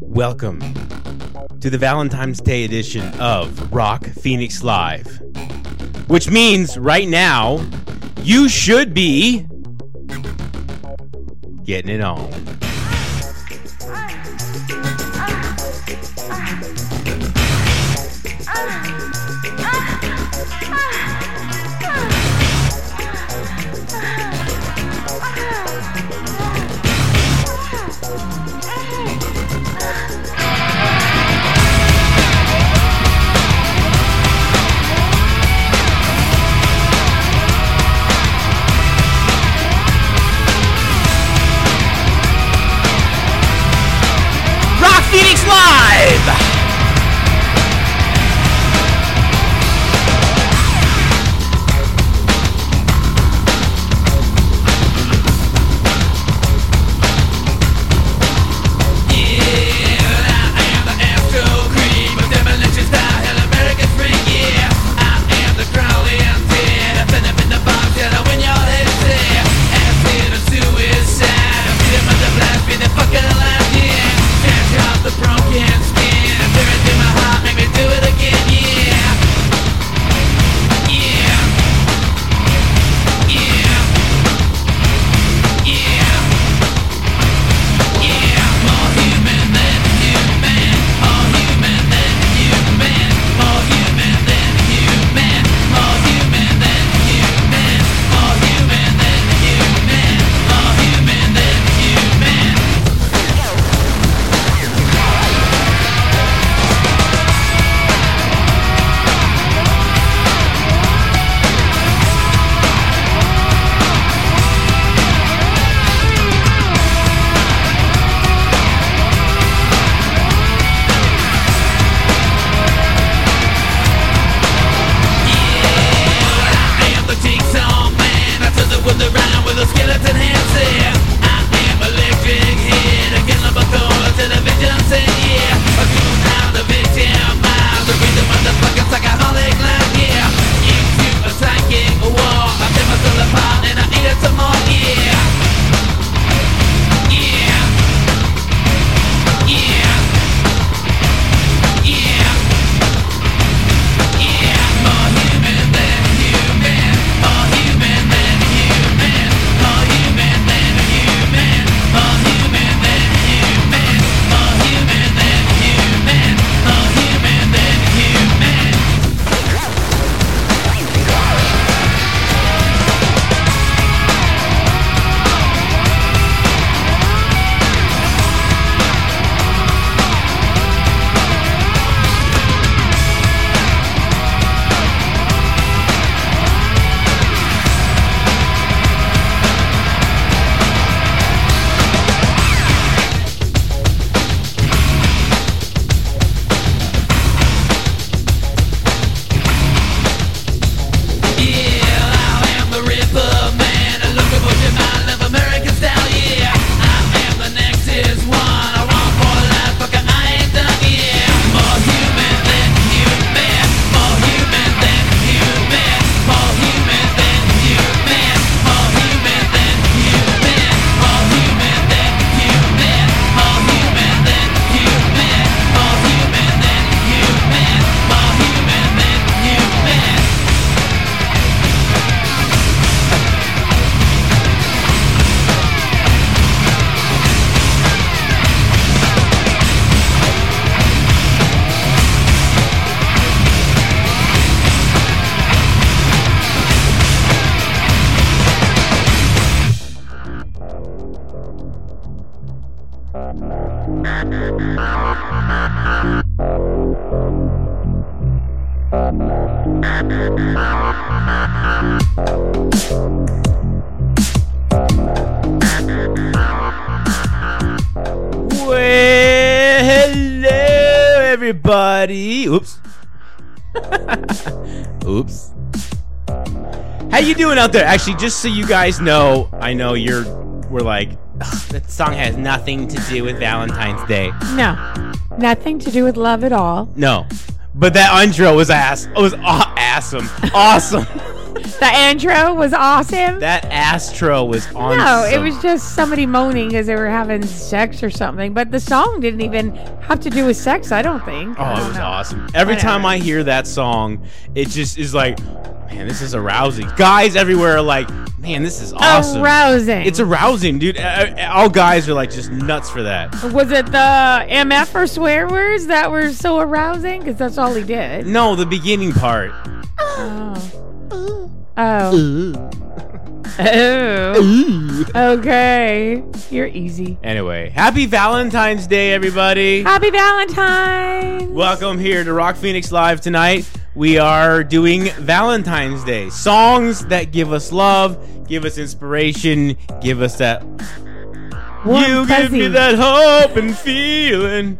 Welcome to the Valentine's Day edition of Rock Phoenix Live, which means right now you should be getting it on. How you doing out there? Actually, just so you guys know, I know you're. We're like, that song has nothing to do with Valentine's Day. No, nothing to do with love at all. No, but that intro was ass. It was awesome. Awesome. The intro was awesome. That Astro was on. no, it was just somebody moaning because they were having sex or something. But the song didn't even have to do with sex. I don't think. Oh, it don't was know. awesome. Every Whatever. time I hear that song, it just is like, man, this is arousing. Guys everywhere are like, man, this is awesome. Arousing. It's arousing, dude. All guys are like just nuts for that. Was it the MF or swear words that were so arousing? Because that's all he did. No, the beginning part. Oh. Oh. Oh. Okay. You're easy. Anyway, happy Valentine's Day, everybody. Happy Valentine's. Welcome here to Rock Phoenix Live tonight. We are doing Valentine's Day. Songs that give us love, give us inspiration, give us that Warm, you give me that hope and feeling.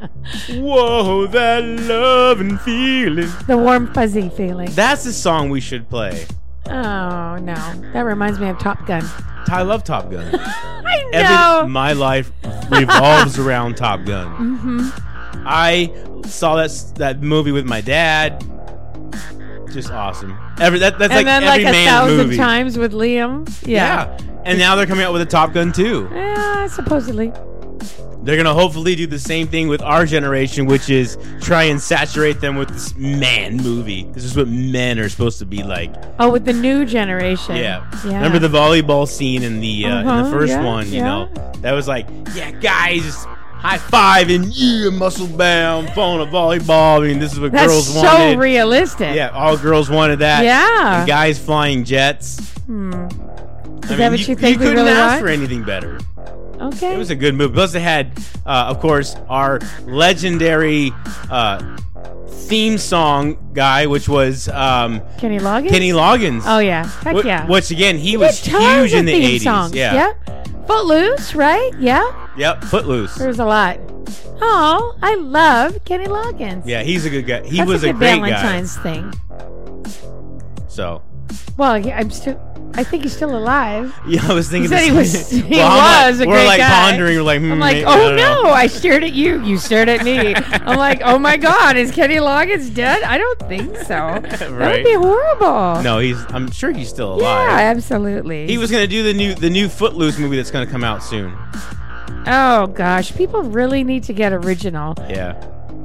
Whoa, that love and feeling. The warm fuzzy feeling. That's the song we should play. Oh no, that reminds me of Top Gun. I love Top Gun. I Every, know. my life revolves around Top Gun. mm-hmm. I saw that that movie with my dad. Just awesome. Every that, that's And like then every like a man thousand movie. times with Liam. Yeah. Yeah. And now they're coming out with a Top Gun too. Yeah, supposedly. They're gonna hopefully do the same thing with our generation, which is try and saturate them with this man movie. This is what men are supposed to be like. Oh, with the new generation. Yeah. Yeah. Remember the volleyball scene in the uh, in the Uh-huh, first yeah, one? You yeah. know, that was like, yeah, guys, high five and yeah, muscle bound, phone a volleyball. I mean, this is what That's girls so wanted. So realistic. Yeah, all girls wanted that. Yeah. And guys flying jets. Hmm. Is I that what you think we couldn't really ask want? for anything better. Okay. It was a good movie. Plus, it had, uh, of course, our legendary uh, theme song guy, which was um, Kenny Loggins. Kenny Loggins. Oh yeah. Heck Wh- yeah. Which again, he He was huge in the eighties. Yeah. Yeah. Footloose, right? Yeah. Yep. Footloose. There's a lot. Oh, I love Kenny Loggins. Yeah, he's a good guy. He That's was a a, good great Valentine's thing. So, Well, yeah, I'm still. I think he's still alive. yeah, I was thinking. He said he was- he Well, was like, a We're great like guy. pondering. We're like, hmm, I'm like, maybe- I oh know. no, I stared at you. You stared at me. I'm like, oh my god, is Kenny Loggins dead? I don't think so. That would be horrible. No, he's. I'm sure he's still alive. Yeah, absolutely. He was gonna do the new the new Footloose movie that's gonna come out soon. Oh gosh, people really need to get original. Yeah.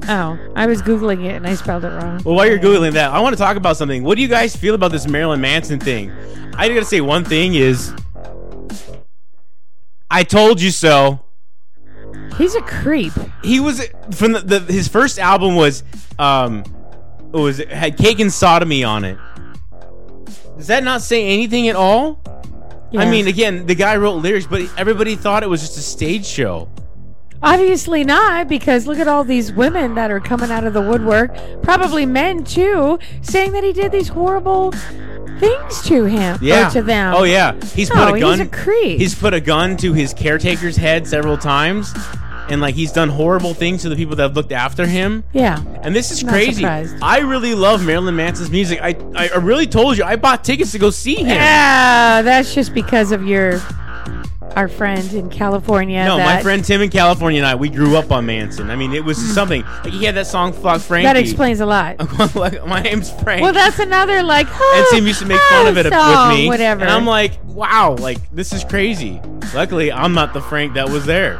Oh, I was googling it and I spelled it wrong. Well, while you're googling that, I want to talk about something. What do you guys feel about this Marilyn Manson thing? I gotta say one thing is, I told you so. He's a creep. He was from the, the his first album was um it was had cake and sodomy on it. Does that not say anything at all? I mean, again, the guy wrote lyrics, but everybody thought it was just a stage show. Obviously not, because look at all these women that are coming out of the woodwork, probably men too, saying that he did these horrible things to him Yeah. or to them. Oh yeah, he's put a gun. he's a creep. He's put a gun to his caretaker's head several times, and like he's done horrible things to the people that have looked after him. Yeah. And this is Not crazy. surprised. I I really love Marilyn Manson's music. I I really told you I bought tickets to go see him. Yeah, that's just because of your our friend in California. No, my friend Tim in California and I, we grew up on Manson. I mean, it was something. Like he had that song "Fuck Frankie." Hmm. That explains a lot. my name's Frank. Well, that's another like. and Tim used to make fun of it song, with me. Whatever. And I'm like, wow, like this is crazy. Luckily, I'm not the Frank that was there.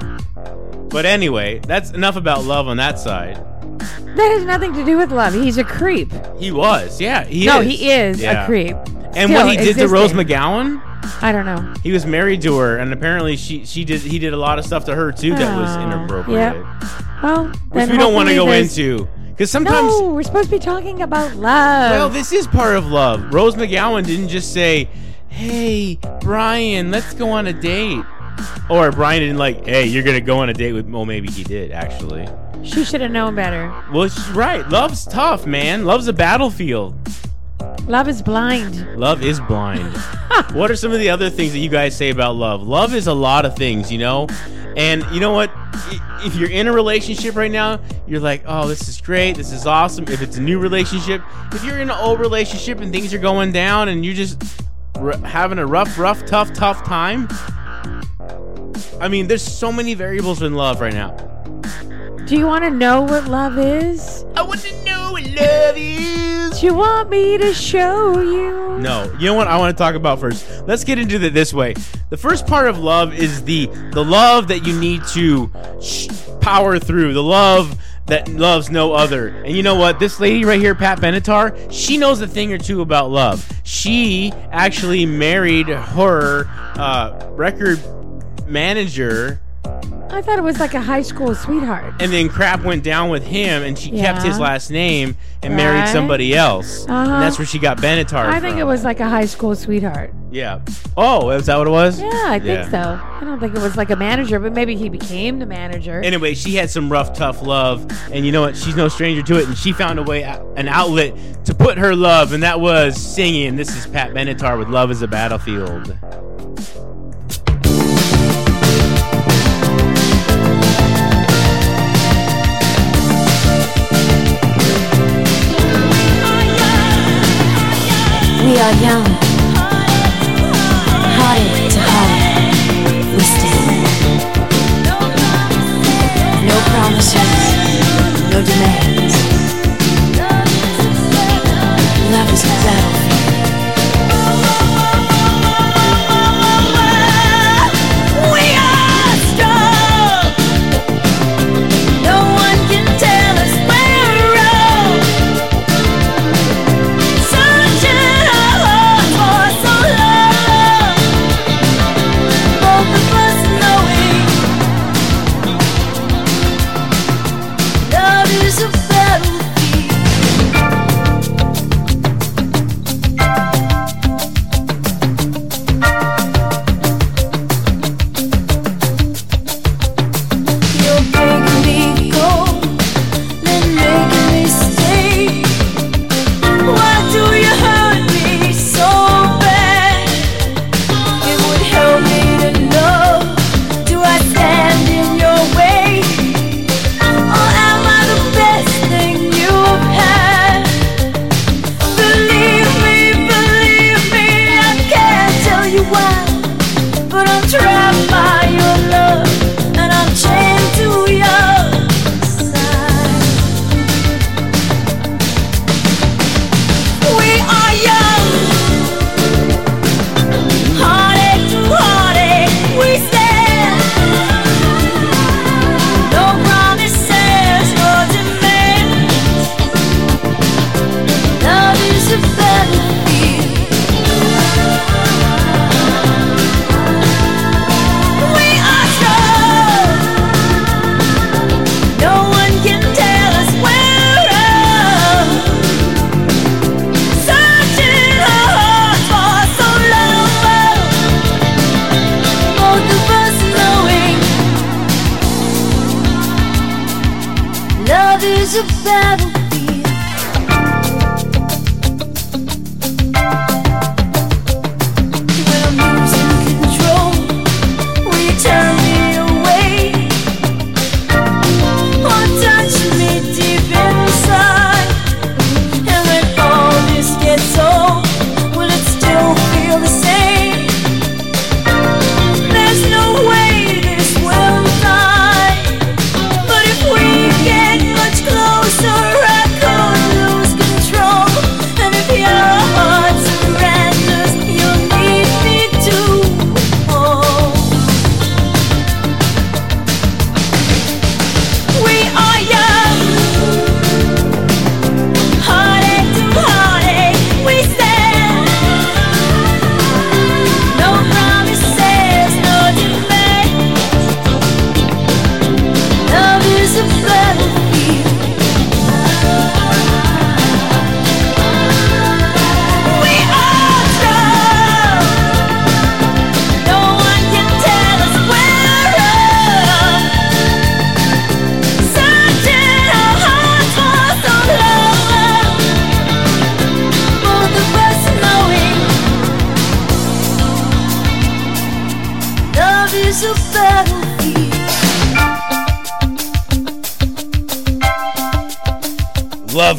But anyway, that's enough about love on that side. that has nothing to do with love. He's a creep. He was, yeah, he no, is. he is Yeah. a creep. And what he did to Rose. McGowan, I don't know. he was married to her, and apparently she she did he did a lot of stuff to her too that was Oh, inappropriate, Well, which then we don't want to hopefully go there's- into because sometimes. No, we're supposed to be talking about love. Well, this is part of love. Rose McGowan didn't just say, "Hey, Brian, let's go on a date," or Brian didn't like, "Hey, you're gonna go on a date with." Well, maybe he did actually. she should have known better. Well, she's right. Love's tough, man. Love's a battlefield. Love is blind. Love is blind. what are some of the other things that you guys say about love? Love is a lot of things, you know? And you know what? If you're in a relationship right now, you're like, oh, this is great. This is awesome. If it's a new relationship, if you're in an old relationship and things are going down and you're just r- having a rough, rough, tough, tough time, I mean, there's so many variables in love right now. Do you want to know what love is? I want to know what love is. You want me to show you? No. You know what I want to talk about first? Let's get into it this way. The first part of love is the the love that you need to sh- power through. The love that loves no other. And you know what? This lady right here, Pat Benatar, she knows a thing or two about love. She actually married her uh, record manager I thought it was like a high school sweetheart. and then crap went down with him and she kept Yeah. his last name and married Right. somebody else. Uh-huh. And that's where she got Benatar I think from. it was like a high school sweetheart. Yeah. Oh, is that what it was? Yeah, I think so. I don't think it was like a manager, but maybe he became the manager. Anyway, she had some rough, tough love, and you know what? She's no stranger to it, and she found a way, an outlet to put her love, and that was singing. This is Pat Benatar with "Love Is a Battlefield." We are young, heartache to heartache, we stand. No promises, no demands. Love is a battlefield.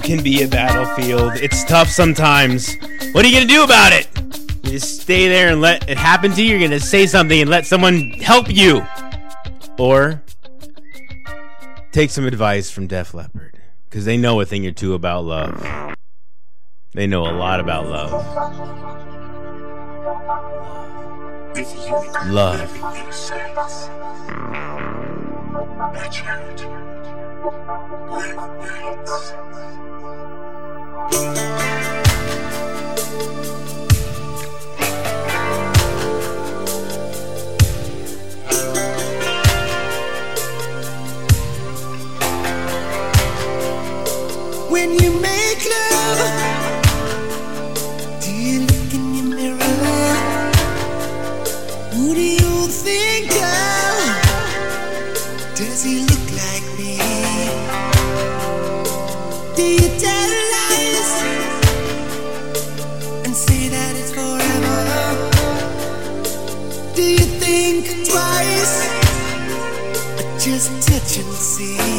Love can be a battlefield. It's tough sometimes. What are you gonna do about it? You just stay there and let it happen to you. You're gonna say something and let someone help you, or take some advice from Def Leppard because they know a thing or two about love. They know a lot about love. Love. When you make love, just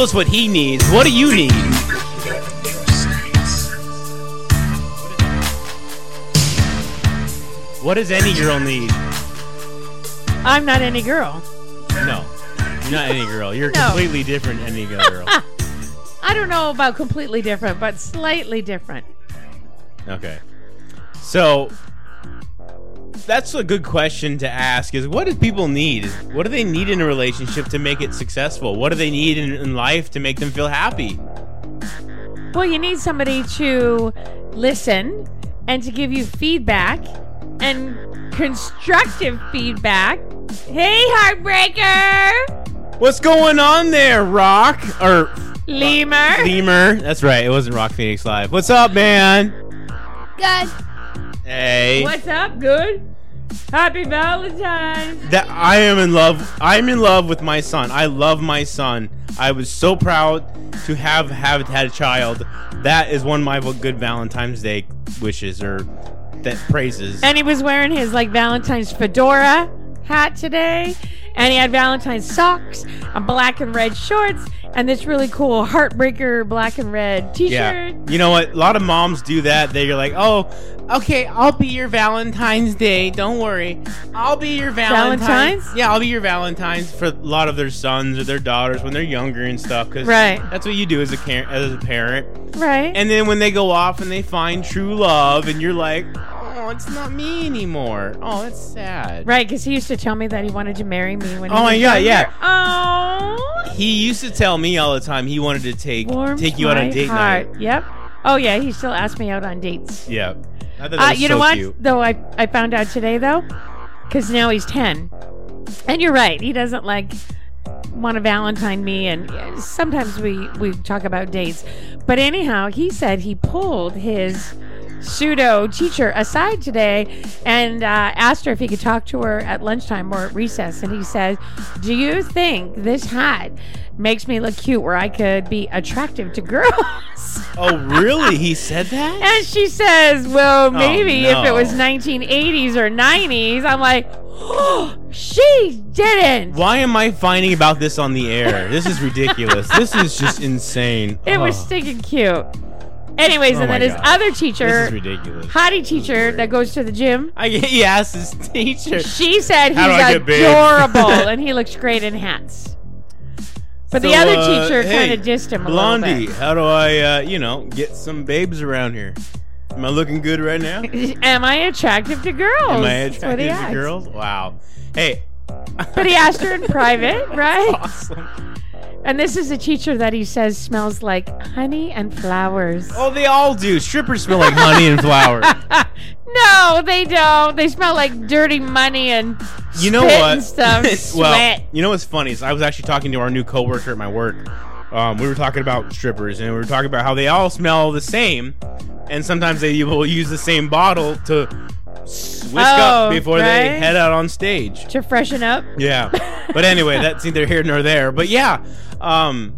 they just told us what he needs. What do you need? What does any girl need? I'm not any girl. No, you're not any girl. You're No. completely different any girl. I don't know about completely different, but slightly different. Okay. So that's a good question to ask is what do people need? What do they need in a relationship to make it successful? What do they need in, in life to make them feel happy? Well, you need somebody to listen and to give you feedback and constructive feedback. Hey, heartbreaker! What's going on there, Rock? Or Lemur. Lemur? That's right. It wasn't Rock Phoenix Live. What's up, man? Good. Hey. What's up? Good. Happy Valentine's. That I am in love. I'm in love with my son. I love my son. I was so proud to have have had a child. That is one of my good Valentine's Day wishes or that praises. And he was wearing his like Valentine's fedora hat today. And he had Valentine's socks, a black and red shorts, and this really cool heartbreaker black and red t-shirt. Yeah. You know what? A lot of moms do that. They're like, "Oh, okay, I'll be your Valentine's Day. Don't worry. I'll be your Valentine's." Valentine's? Yeah, I'll be your Valentine's for a lot of their sons or their daughters when they're younger and stuff. Cause Right. That's what you do as a car- as a parent. Right. And then when they go off and they find true love, and you're like, "Oh, it's not me anymore. Oh, that's sad." right, because he used to tell me that he wanted to marry me when Oh was my God, yeah. Oh. He used to tell me all the time he wanted to take Warms take you out on my date heart. night. Yep. Oh yeah, he still asked me out on dates. Yeah. I thought that Uh, was you so know what? cute. Though I I found out today though, because now he's ten, and you're right. He doesn't like want to Valentine me, and yeah, sometimes we we talk about dates. But anyhow, he said he pulled his pseudo teacher aside today and uh, asked her if he could talk to her at lunchtime or at recess. And he said, "Do you think this hat makes me look cute, where I could be attractive to girls?" Oh, really? He said that? And she says, "Well, maybe if it was 1980s or 90s." I'm like, "Oh, she didn't." Why am I finding about this on the air? This is ridiculous. this is just insane. It was Oh, stinking cute. Anyways, Oh and then his God. other This teacher, is ridiculous. hottie teacher that goes to the gym, I he asked his teacher. she said he's How do I get big? adorable and he looks great in hats. But the other uh, teacher kind of dissed him a Blondie, how do I, uh, you know, get some babes around here? Am I looking good right now? Am I attractive to girls? Am I That's what attracted he to girls? Wow. Hey. But he asked her in private, right? awesome. And this is a teacher that he says smells like honey and flowers. Oh, they all do. Strippers smell like honey and flowers. no, they don't. They smell like dirty money and You know what? and stuff. well, you know what's funny is I was actually talking to our new coworker at my work. Um, we were talking about strippers, and we were talking about how they all smell the same, and sometimes they will use the same bottle to whisk up Oh, before they right. head out on stage. to freshen up. Yeah. But anyway, that's neither here nor there. But yeah, um,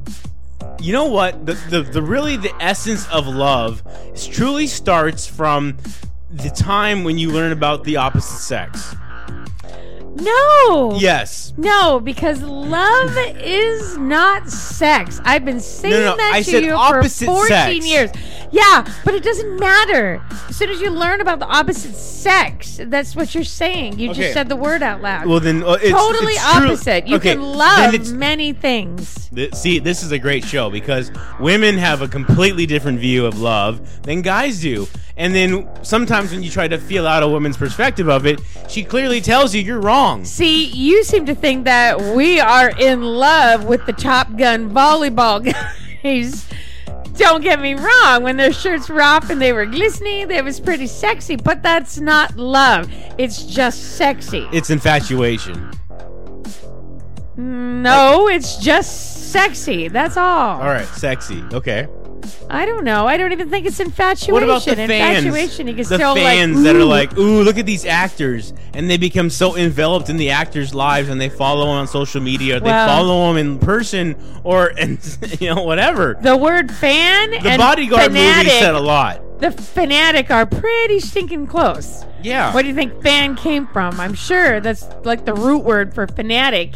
you know what? The, the the really the essence of love is truly starts from the time when you learn about the opposite sex. No. Yes. No, because love is not sex. I've been saying No, no, that I to said you opposite for 14 sex. years. Yeah, but it doesn't matter. As soon as you learn about the opposite sex, that's what you're saying. You Okay. just said the word out loud. Well, then uh, it's totally it's true- opposite. You okay, can then love it's- many things. Th- See, this is a great show because women have a completely different view of love than guys do. And then sometimes when you try to feel out a woman's perspective of it, she clearly tells you you're wrong. See, you seem to think that we are in love with the Top Gun volleyball guys. Don't get me wrong, when their shirts were off and they were glistening, it was pretty sexy, but that's not love. It's just sexy. It's infatuation. no, it's just sexy. That's all. All right, sexy. Okay. I don't know. I don't even think it's infatuation. What about the fans? Infatuation, you can the still fans like that are like, "Ooh, look at these actors," and they become so enveloped in the actors' lives, and they follow them on social media, they Well- follow them in person, or and you know whatever. the word fan The and Bodyguard fanatic, movie said a lot. The fanatic are pretty stinking close. Yeah. Where do you think fan came from? I'm sure that's like the root word for fanatic.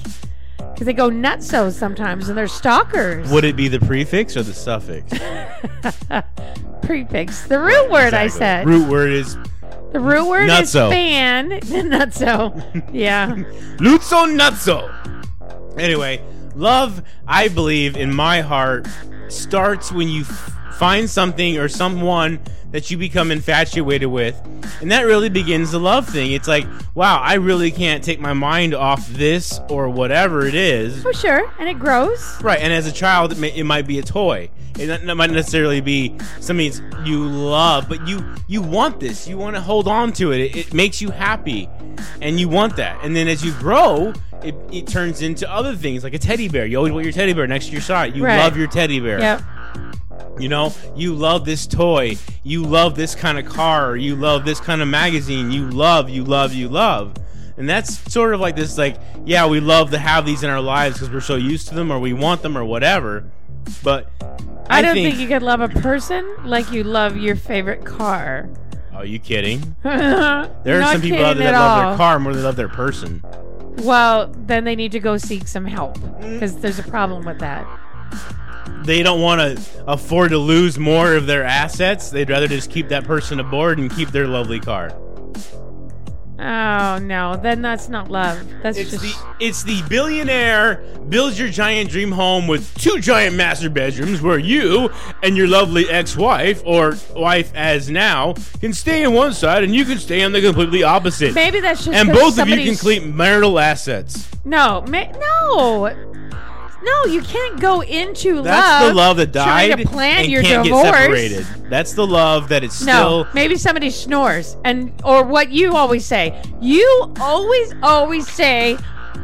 Because they go nutso sometimes and they're stalkers. Would it be the prefix or the suffix? Prefix. The root word I said. Root word is the root word Nutso. is fan. nutso. Yeah. Lutzo Nutso. Anyway, love, I believe, in my heart, starts when you f- find something or someone that you become infatuated with. And that really begins the love thing. It's like, wow, I really can't take my mind off this or whatever it is. Oh, sure. And it grows. Right, and as a child, it, may, it might be a toy. It might necessarily be something you love, but you you want this. You want to hold on to it. it. It makes you happy, and you want that. And then as you grow, it, it turns into other things, like a teddy bear. You always want your teddy bear next to your side. You Right. love your teddy bear. Yep. You know, you love this toy. You love this kind of car. You love this kind of magazine. You love, you love, you love. And that's sort of like this, like, yeah, we love to have these in our lives because we're so used to them or we want them or whatever. But I, don't think, you could love a person like you love your favorite car. Are you kidding? there are some people out there that love their car more than they love their person. Well, then they need to go seek some help because there's a problem with that. They don't want to afford to lose more of their assets. They'd rather just keep that person aboard and keep their lovely car. Oh no, then that's not love. That's It's just the it's the billionaire builds your giant dream home with two giant master bedrooms where you and your lovely ex-wife or wife as now can stay on one side and you can stay on the completely opposite. maybe that's just and both of you can keep marital assets. No, ma- no, no. You can't go into That's love. the love that trying died to plan and your can't divorce. get separated. That's the love that it's No, still maybe somebody snores, and or what you always say. You always, always say,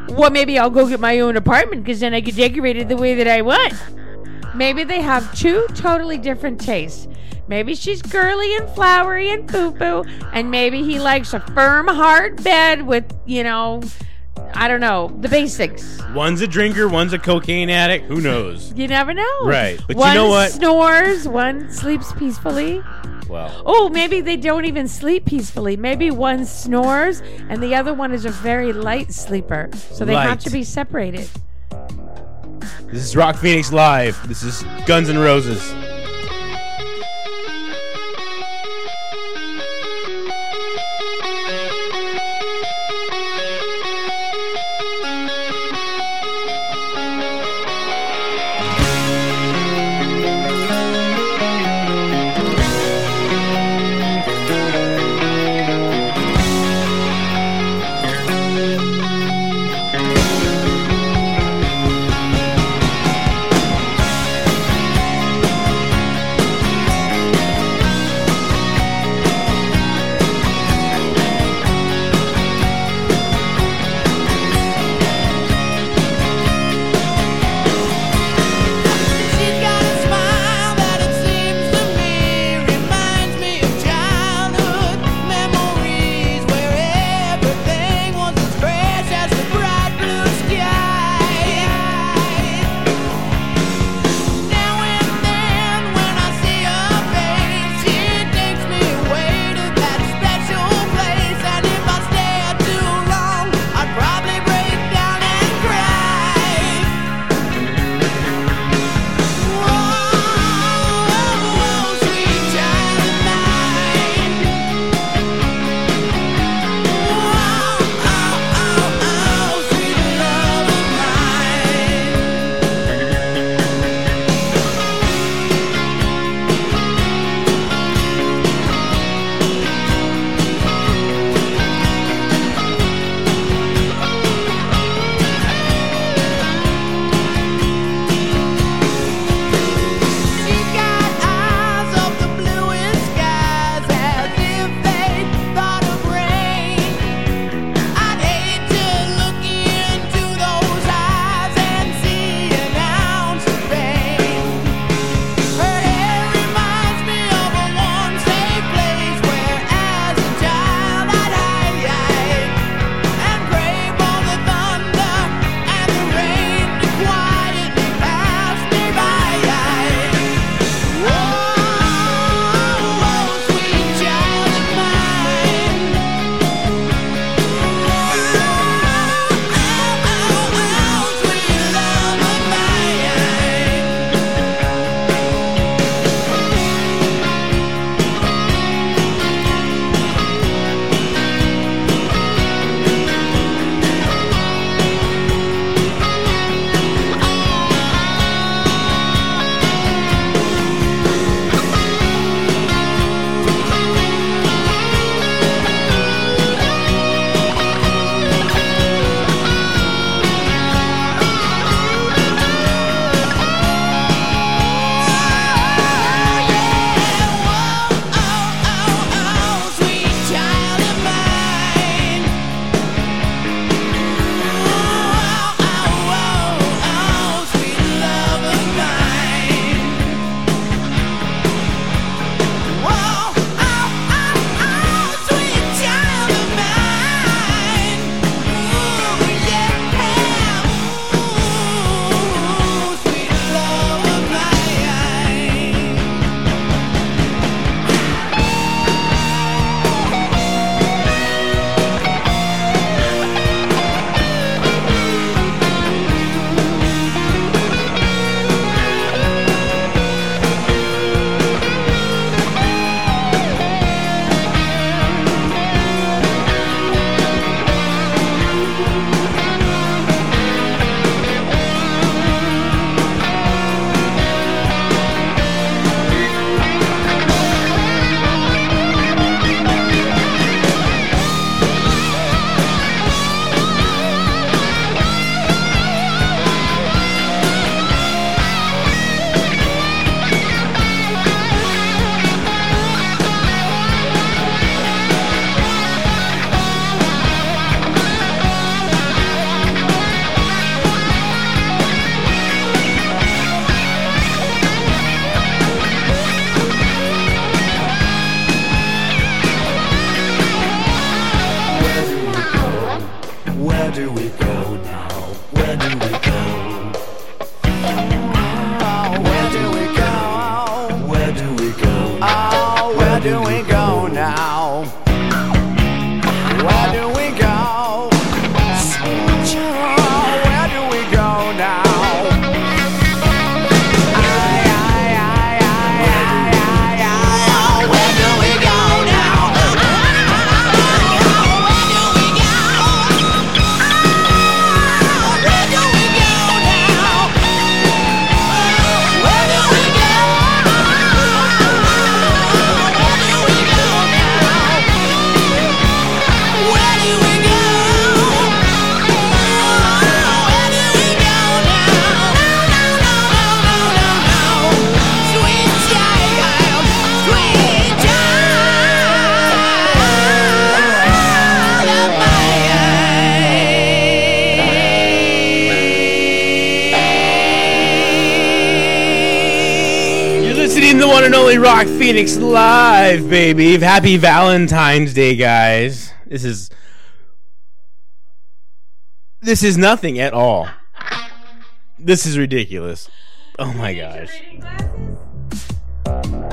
"Well, maybe I'll go get my own apartment because then I can decorate it the way that I want." Maybe they have two totally different tastes. Maybe she's girly and flowery and poo poo, and maybe he likes a firm, hard bed with, you know, I don't know, the basics. one's a drinker, one's a cocaine addict. Who knows? You never know. Right, but you one know what? snores, one sleeps peacefully. Well, Oh, maybe they don't even sleep peacefully. Maybe one snores and the other one is a very light sleeper. So they have Light. to be separated. this is Rock Phoenix Live. This is Guns N' Roses. One and only Rock Phoenix live, baby. Happy Valentine's Day, guys. This is this is nothing at all. This is ridiculous. Oh my gosh.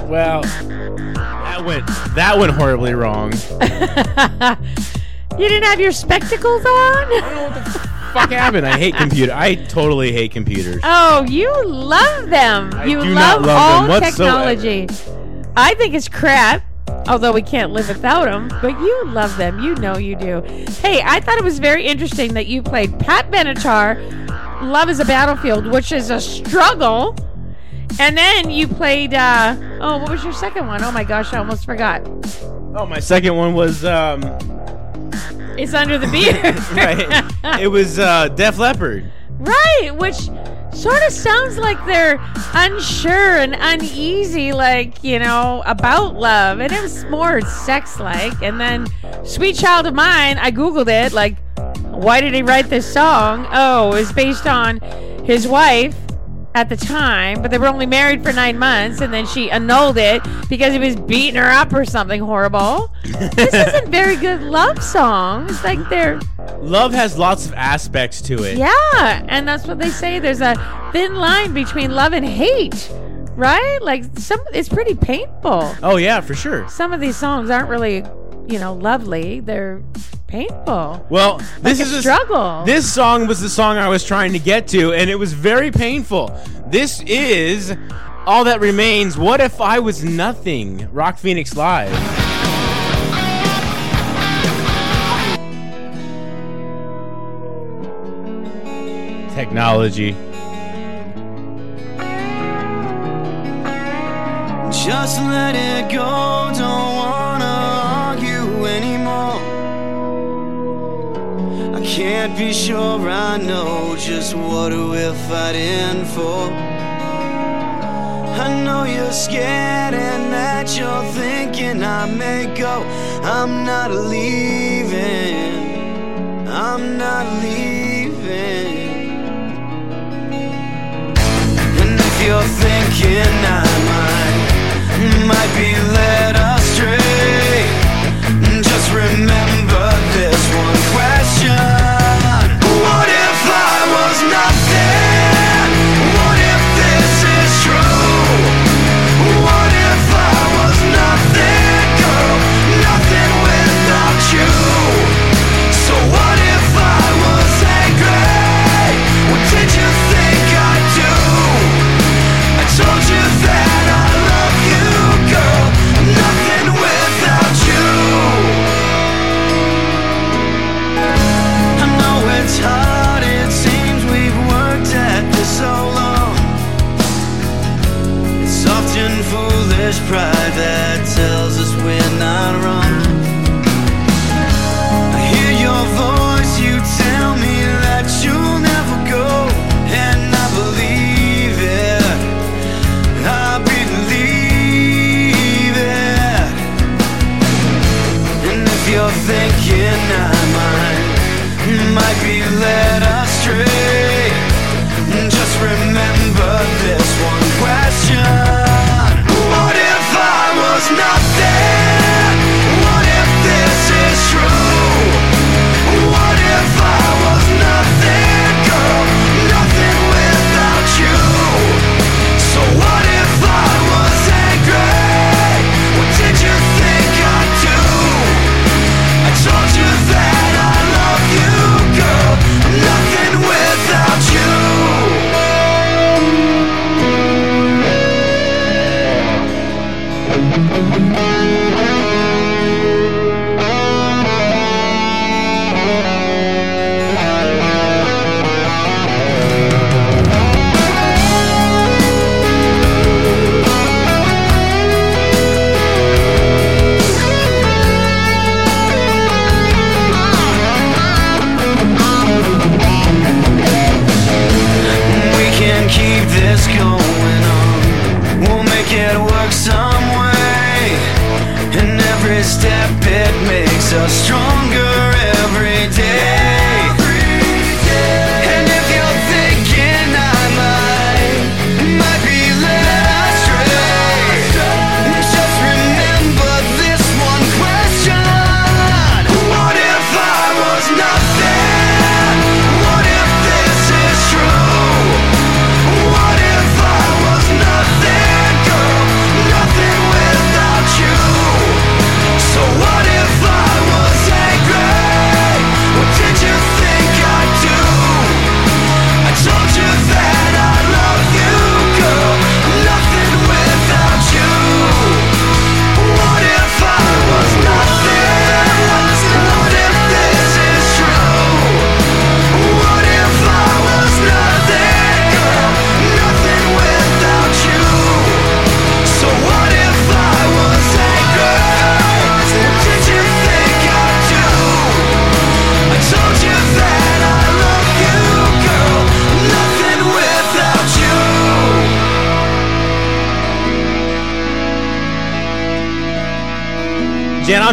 Well, that went that went horribly wrong. You didn't have your spectacles on? Fuck happened? I hate computer. I totally hate computers. Oh, you love them. I you do not love, love all them whatsoever. technology. I think it's crap. Although we can't live without them, but you love them. You know you do. Hey, I thought it was very interesting that you played Pat Benatar, "Love Is a Battlefield," which is a struggle, and then you played. Uh, oh, what was your second one? Oh my gosh, I almost forgot. Oh, my second one was um It's under the beard. right. It was uh Def Leppard. Right, which sort of sounds like they're unsure and uneasy, like, you know, about love. And it was more sex like. And then Sweet Child of Mine, I Googled it, like, why did he write this song? Oh, it was based on his wife at the time, but they were only married for nine months, and then she annulled it because he was beating her up or something horrible. this isn't very good love song. It's like they're Love has lots of aspects to it. yeah, and that's what they say. There's a thin line between love and hate, right? Like some, it's pretty painful. Oh yeah, for sure. Some of these songs aren't really, you know, lovely. They're painful. Well, this a is a struggle. This song was the song I was trying to get to, and it was very painful. This is all that remains. What if I was nothing? Rock Phoenix Live. Technology. Just let it go, don't wanna I can't be sure I know just what we're fighting for. I know you're scared and that you're thinking I may go. I'm not leaving, I'm not leaving. And if you're thinking I might, might be led astray, just remember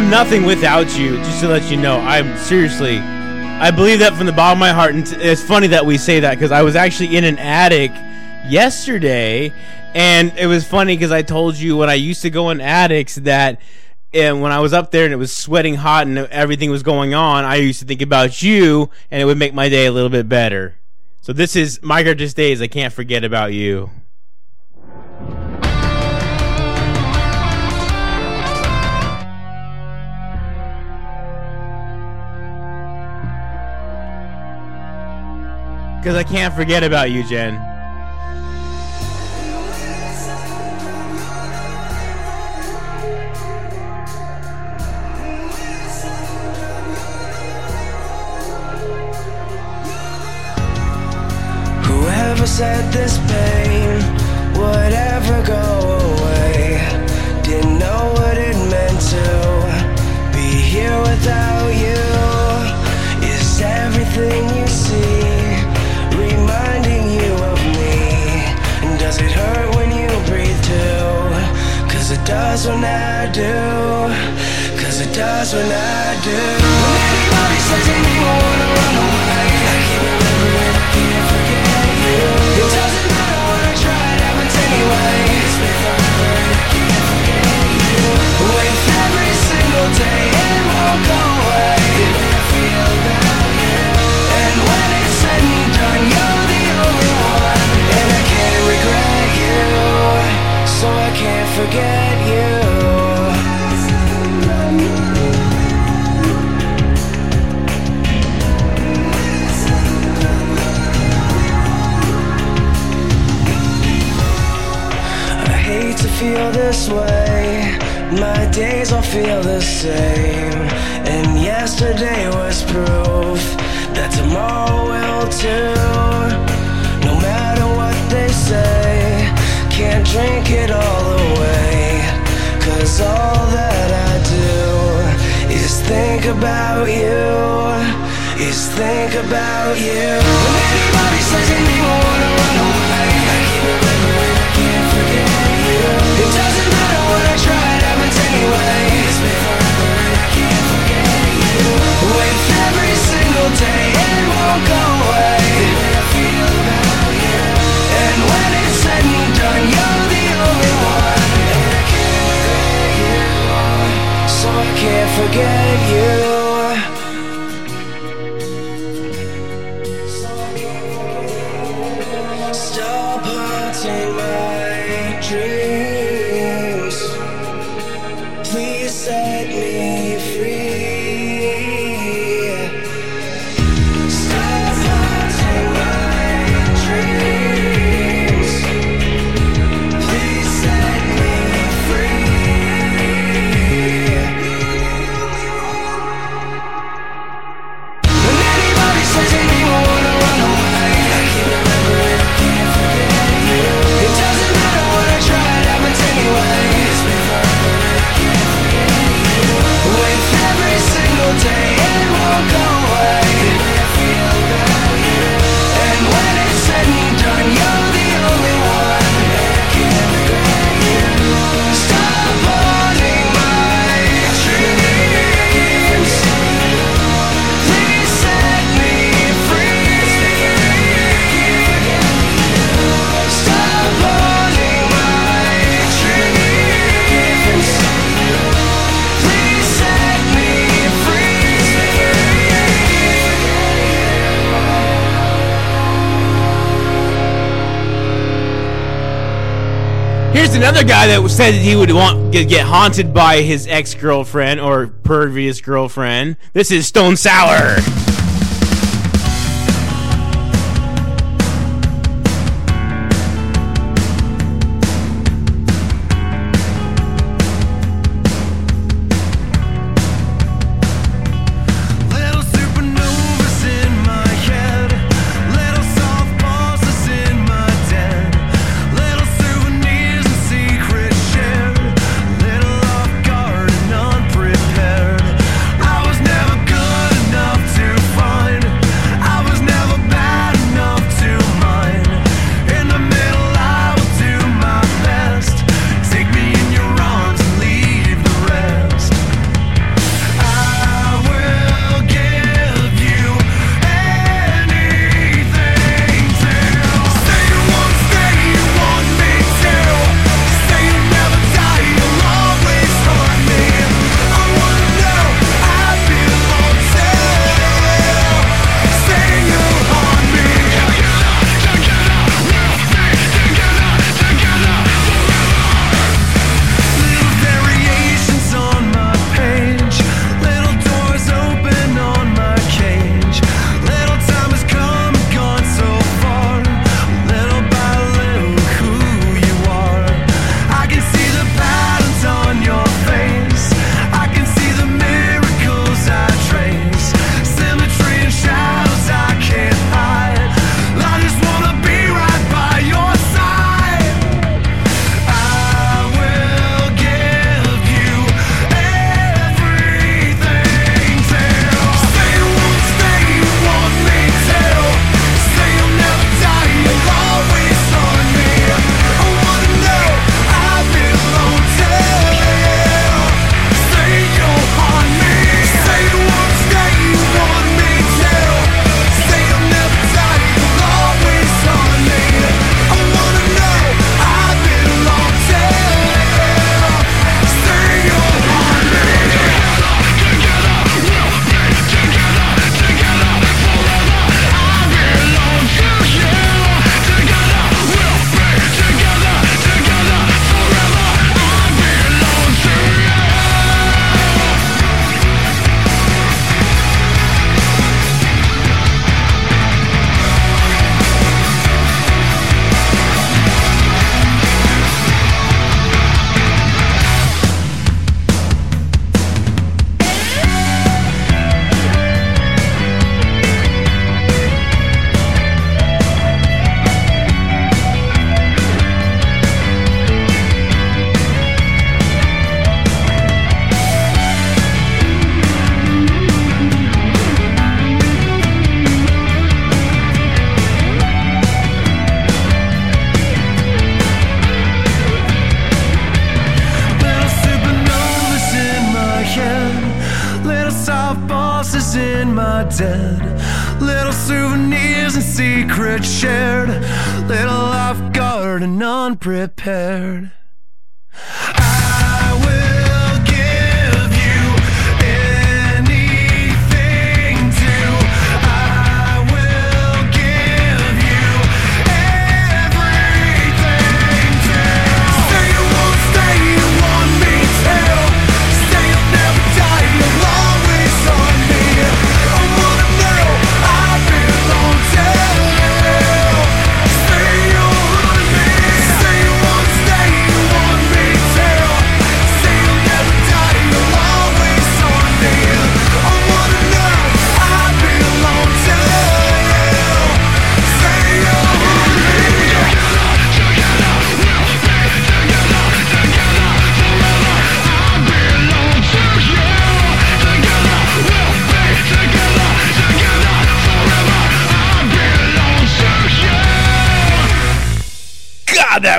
Nothing without you. Just to let you know, I'm seriously. I believe that from the bottom of my heart, and it's funny that we say that because I was actually in an attic yesterday, and it was funny because I told you when I used to go in attics that. And when I was up there and it was sweating hot and everything was going on, I used to think about you, and it would make my day a little bit better. So this is my greatest days. I can't forget about you. Because I can't forget about you, Jen. Whoever said this pain would ever go away didn't know what it meant to be here without you. Does when I do. Cause it does when I do. When anybody says wanna run away, I I can't forget you. It doesn't matter what I try, it happens anyway. It's been forever I can't forget you. With every single day, it won't go away. And when it's said and done, you're the only one. And I can't regret you, so I can't forget you. I hate to feel this way. My days all feel the same. And yesterday was proof that tomorrow will too. No matter what they say, can't drink it all away. Cause all that I do is think about you. Is think about you. When anybody says they never wanna run away, I can't remember I can't forget you. It doesn't matter what I try, it happens anyway. It's been forever and I can't forget you. With every single day, it won't go away. Can't forget you. Another guy that said that he would want get, get haunted by his ex girlfriend or previous girlfriend. This is Stone Sour.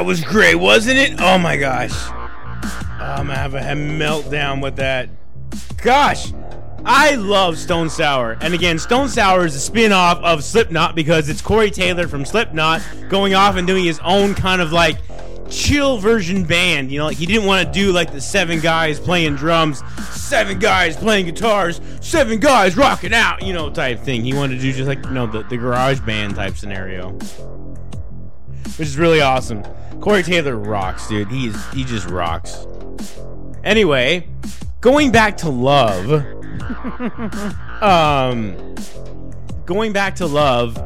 Was great, wasn't it? Oh my gosh. I'm gonna have a meltdown with that. Gosh, I love Stone Sour. And again, Stone Sour is a spin off of Slipknot because it's Corey Taylor from Slipknot going off and doing his own kind of like chill version band. You know, like he didn't want to do like the seven guys playing drums, seven guys playing guitars, seven guys rocking out, you know, type thing. He wanted to do just like, you know, the, the garage band type scenario which is really awesome. Corey Taylor rocks, dude. He's he just rocks. Anyway, going back to love. um going back to love,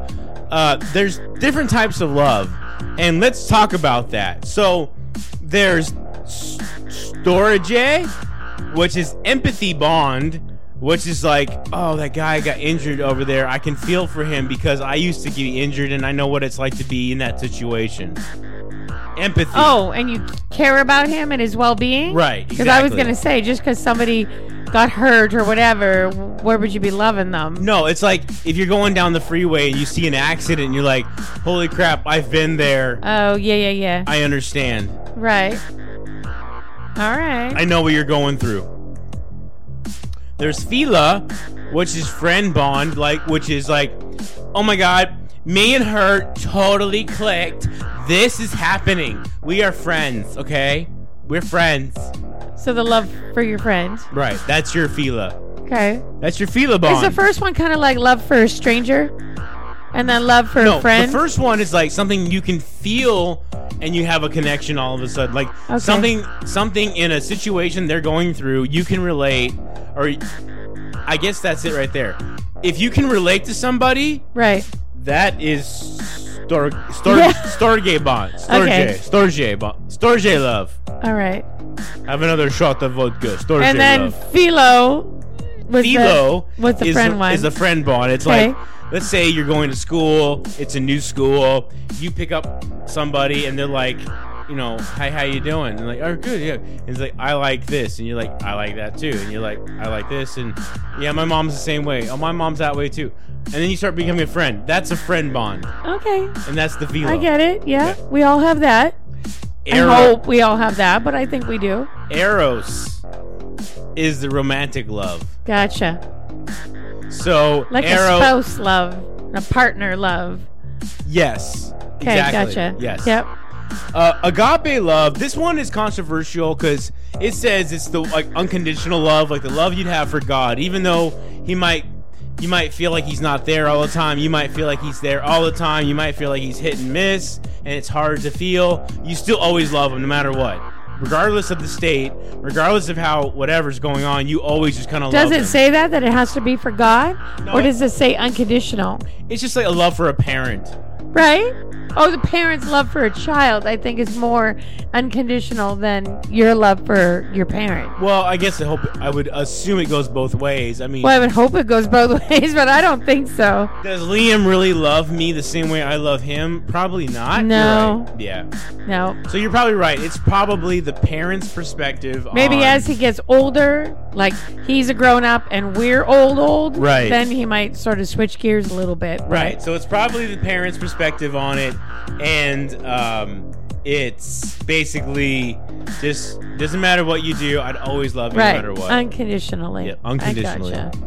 uh there's different types of love. And let's talk about that. So there's s- storge, which is empathy bond, which is like, oh, that guy got injured over there. I can feel for him because I used to get injured and I know what it's like to be in that situation. Empathy. Oh, and you care about him and his well-being, Right, Because I was gonna say, just because somebody got hurt or whatever, where would you be loving them? No, it's like if you're going down the freeway and you see an accident and you're like, holy crap, I've been there. Oh, yeah, yeah, yeah. I understand. right. All right. I know what you're going through. There's Fila, which is friend bond, like which is like, oh my god, me and her totally clicked. This is happening. We are friends, okay? We're friends. so the love for your friend. Right. That's your Fila. Okay. That's your Fila bond. Is the first one kind of like love for a stranger, and then love for no, a friend? the first one is like something you can feel and you have a connection all of a sudden. Like Okay. something something in a situation they're going through, you can relate or I guess that's it right there. If you can relate to somebody, right. That is stor stor Yeah. storge bond. Storge. Okay. Storge bond. Storge love. All right. Have another shot of vodka. Storge And then love. Philo was Philo the, was the is friend a, one. is friend bond. It's Okay. like let's say you're going to school, it's a new school, you pick up somebody and they're like, you know, hi, how you doing? And like, oh, good, yeah. And it's like, I like this, and you're like, I like that too, and you're like, I like this, and yeah, my mom's the same way. Oh, my mom's that way too. And then you start becoming a friend. That's a friend bond, okay. and that's the philo. I get it. Yeah, Yeah. we all have that. Ero- I hope we all have that, but I think we do. Eros is the romantic love. Gotcha. So Like Eros, a spouse love, a partner love. yes. Okay, exactly. gotcha. Yes. Yep. Uh, agape love. This one is controversial because it says it's the like unconditional love, like the love you'd have for God, even though He might, you might feel like He's not there all the time. You might feel like He's there all the time. You might feel like He's hit and miss, and it's hard to feel. You still always love Him, no matter what, regardless of the state, regardless of how whatever's going on. You always just kind of Does love it Him. say that that it has to be for God, No, or it- does it say unconditional? It's just like a love for a parent. Right? Oh, the parent's love for a child, I think, is more unconditional than your love for your parent. Well, I guess I hope I would assume it goes both ways. I mean, Well, I would hope it goes both ways, but I don't think so. Does Liam really love me the same way I love him? Probably not. You're No. right. Yeah. No. So you're probably right. It's probably the parents' perspective. Maybe on- as he gets older, like he's a grown up and we're old, old, Right. then he might sort of switch gears a little bit. Right. So it's probably the parents' perspective on it, and um, it's basically just doesn't matter what you do. I'd always love you Right. no matter what. Unconditionally. Yeah, unconditionally. Gotcha.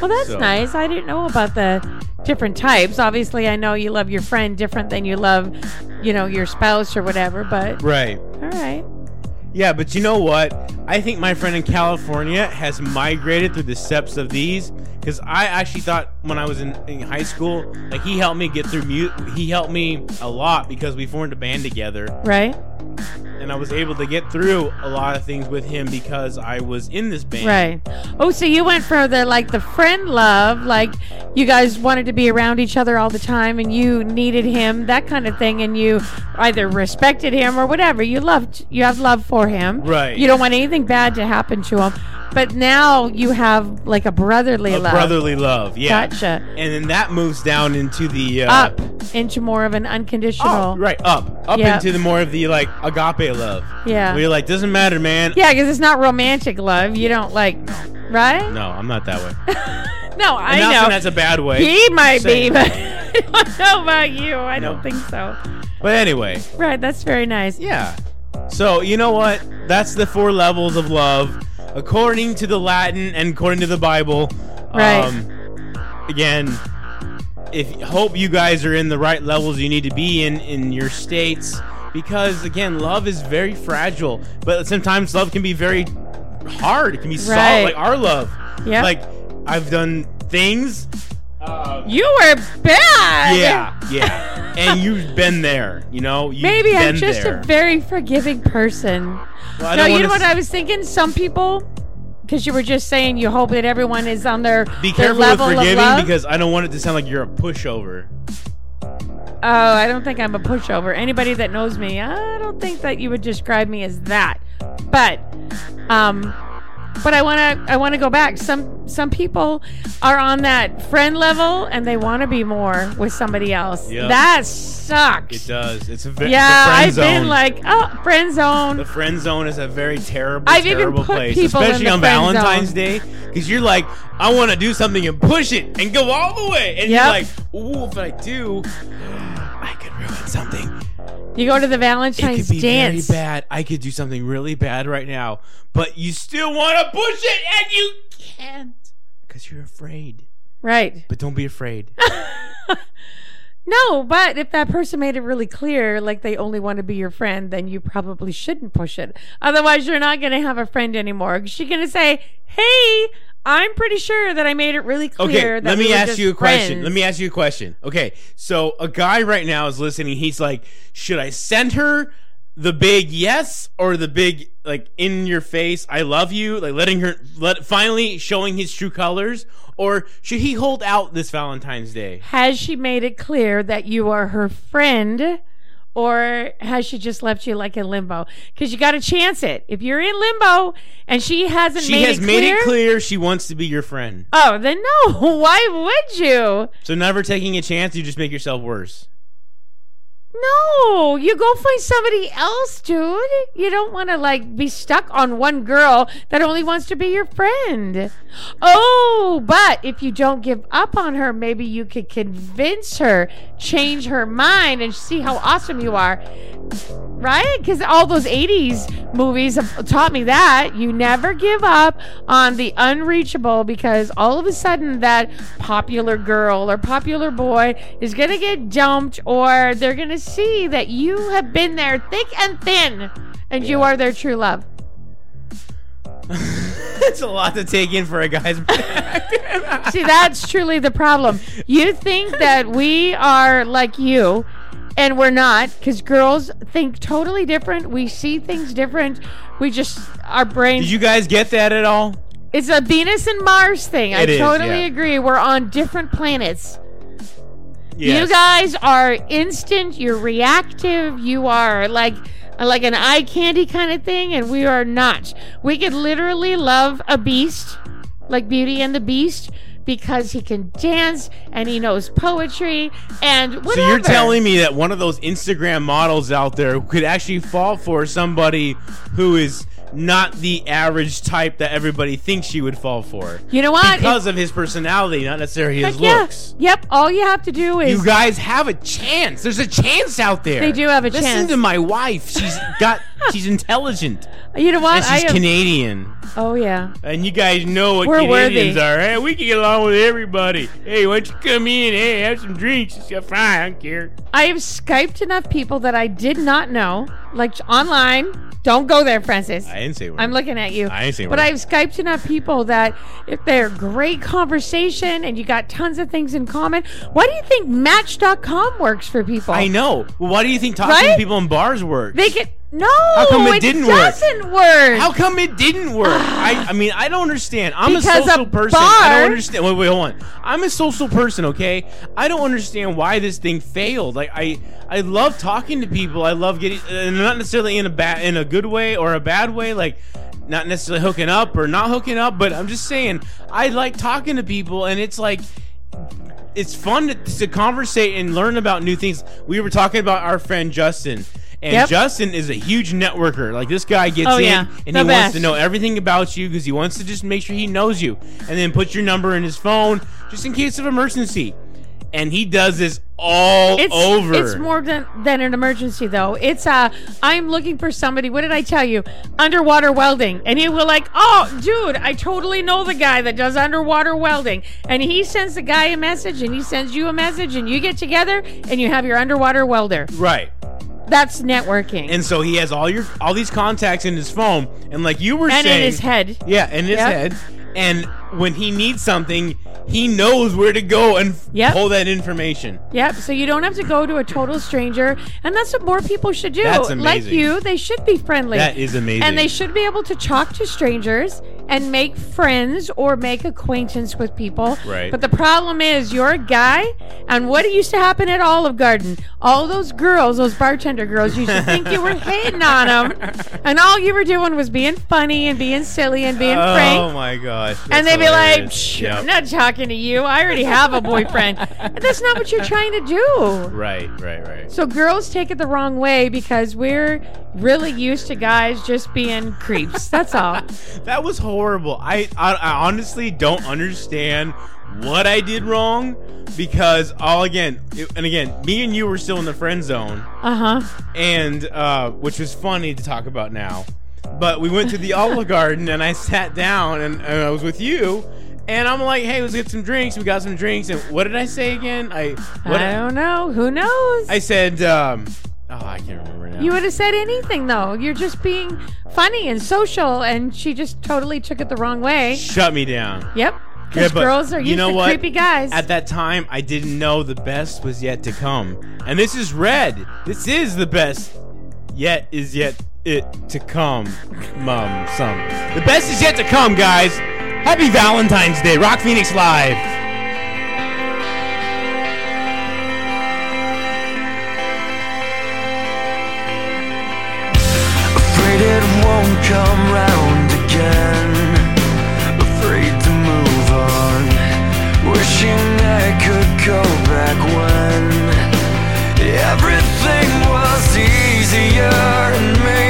Well, that's So- nice. I didn't know about the different types. Obviously, I know you love your friend different than you love, you know, your spouse or whatever. But Right. all right, Yeah, but you know what? I think my friend in California has migrated through the steps of these because I actually thought when I was in, in high school, like he helped me get through mute. He helped me a lot because we formed a band together, right, and I was able to get through a lot of things with him because I was in this band. right. Oh, so you went for the like the friend love, like you guys wanted to be around each other all the time, and you needed him, that kind of thing, and you either respected him or whatever. You loved, you have love for him. Right. You don't want anything bad to happen to him. But now you have like a brotherly A love. brotherly love, yeah. Gotcha. And then that moves down into the uh, up into more of an unconditional. Oh, right, up, up Yeah. into the more of the like agape love. Yeah. where you're like, doesn't matter, man. Yeah, because it's not romantic love. You don't like, right? No, I'm not that way. No, I I'm know. that's a bad way. he might be, but I don't know about you. I No. don't think so. But anyway, Right, that's very nice. yeah. So you know what? That's the four levels of love, according to the Latin and according to the Bible. Right. Um, again, if hope you guys are in the right levels you need to be in in your states, because again, love is very fragile. But sometimes love can be very hard. It can be Right. solid, like our love. Yep. Like I've done things. Uh, You were bad. yeah, yeah. and you've been there, you know. You've Maybe I'm just there. a very forgiving person. Well, no, you know what I was thinking? Some people, because you were just saying you hope that everyone is on their, Be their careful with level of forgiving because I don't want it to sound like you're a pushover. Oh, I don't think I'm a pushover. Anybody that knows me, I don't think that you would describe me as that. But, um, but I want to I want to go back. Some some people are on that friend level and they want to be more with somebody else. Yep. That sucks. It does. It's a ve- yeah, I've zone. been like, oh, friend zone. the friend zone is a very terrible, I've even terrible put place, especially on Valentine's zone. Day, because you're like, I want to do something and push it and go all the way, and Yep. you're like, ooh, if I do, I could ruin something. You go to the Valentine's It could be dance. very bad. I could do something really bad right now, but you still want to push it, and you can't because you're afraid. Right. But don't be afraid. No, but if that person made it really clear, like they only want to be your friend, then you probably shouldn't push it. Otherwise, you're not going to have a friend anymore. She's going to say, "Hey, I'm pretty sure that I made it really clear." Okay, that let me were ask you a question. friends." Let me ask you a question. Okay, so a guy right now is listening. He's like, should I send her the big yes or the big like in your face I love you, like letting her let finally showing his true colors, or should he hold out this Valentine's Day? Has she made it clear that you are her friend? Or has she just left you like in limbo? Because you got to chance it. If you're in limbo and she hasn't She made has it made clear, it clear she wants to be your friend. oh, then no. Why would you? So never taking a chance, you just make yourself worse. No, you go find somebody else, dude. You don't want to like be stuck on one girl that only wants to be your friend. Oh, but if you don't give up on her, maybe you could convince her, change her mind, and see how awesome you are. Right? Because all those 80s movies have taught me that. You never give up on the unreachable because all of a sudden that popular girl or popular boy is going to get dumped or they're going to see that you have been there thick and thin and you are their true love. it's a lot to take in for a guy's See, that's truly the problem. You think that we are like you, and we're not, because girls think totally different. We see things different. We just, our brains. Did you guys get that at all? it's a Venus and Mars thing. I It is, totally yeah. agree. We're on different planets. Yes. You guys are instant. You're reactive. You are like like an eye candy kind of thing, and we are not. We could literally love a beast, like Beauty and the Beast, because he can dance and he knows poetry and whatever. So you're telling me that one of those Instagram models out there could actually fall for somebody who is not the average type that everybody thinks she would fall for. You know what? Because of his personality, not necessarily his yeah. looks. Yep. All you have to do is You guys have a chance. There's a chance out there. They do have a Listen chance. Listen to my wife. She's got. she's intelligent. You know what? And she's I am- Canadian. Oh yeah. And you guys know what We're Canadians worthy. are. Hey, we can get along with everybody. Hey, why don't you come in? Hey, have some drinks. It's fine. I don't care. I have Skyped enough people that I did not know, like online. Don't go there, Francis. I didn't say a word. I'm looking at you. I ain't saying But. I've Skyped enough people that if they're great conversation and you got tons of things in common, why do you think Match.com works for people? I know. Well, why do you think talking to people in bars works? They get no. How come it didn't work? doesn't work. How come it didn't work? I, I mean, I don't understand. I'm Because a social a person. I don't understand. Wait, wait, hold on. I'm a social person, okay? I don't understand why this thing failed. Like, I, I love talking to people. I love getting, uh, not necessarily in a bad, in a good way or a bad way. Like, not necessarily hooking up or not hooking up, but I'm just saying I like talking to people, and it's like it's fun to, to conversate and learn about new things. We were talking about our friend Justin. And Yep. Justin is a huge networker. Like this guy gets Oh, in yeah. and The he wants to know everything about you because he wants to just make sure he knows you, and then put your number in his phone just in case of emergency. And he does this all it's over. It's more than, than an emergency, though. It's uh, I'm looking for somebody. What did I tell you? Underwater welding, and he will like, "Oh, dude, I totally know the guy that does underwater welding." And he sends the guy a message, and he sends you a message, and you get together, and you have your underwater welder. right. That's networking. And so he has all your all these contacts in his phone, and like you were And saying, in his head. Yeah, in his Yep. head. And when he needs something, he knows where to go and Yep. pull that information. Yep. So you don't have to go to a total stranger, and that's what more people should do. That's amazing. Like you, they should be friendly. That is amazing. And they should be able to talk to strangers and make friends or make acquaintance with people. Right. But the problem is, you're a guy, and what used to happen at Olive Garden? All those girls, those bartender girls, used to think you were hating on them, and all you were doing was being funny and being silly and being oh frank. Oh my gosh. And they'd be like, Yep. I'm not talking to you. I already have a boyfriend. that's not what you're trying to do. Right, right, right. So girls take it the wrong way because we're really used to guys just being creeps. That's all. That was horrible. I, I I honestly don't understand what I did wrong because all again it- and again me and you were still in the friend zone Uh huh. and uh, which was funny to talk about now. But we went to the Olive Garden and I sat down and, and I was with you. And I'm like, hey, let's get some drinks. We got some drinks. And what did I say again? I what I don't know. Who knows? I said, um, oh, I can't remember now. you would have said anything though. You're just being funny and social, and she just totally took it the wrong way. Shut me down. Yep. Yeah, Because but girls are used you know to what? creepy guys. At that time, I didn't know the best was yet to come. And this is red. This is the best yet is yet it to come. Mum, some. The best is yet to come, guys. Happy Valentine's Day. Rock Phoenix Live. Afraid it won't come round again. Afraid to move on. Wishing I could go back when everything was easier. And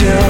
still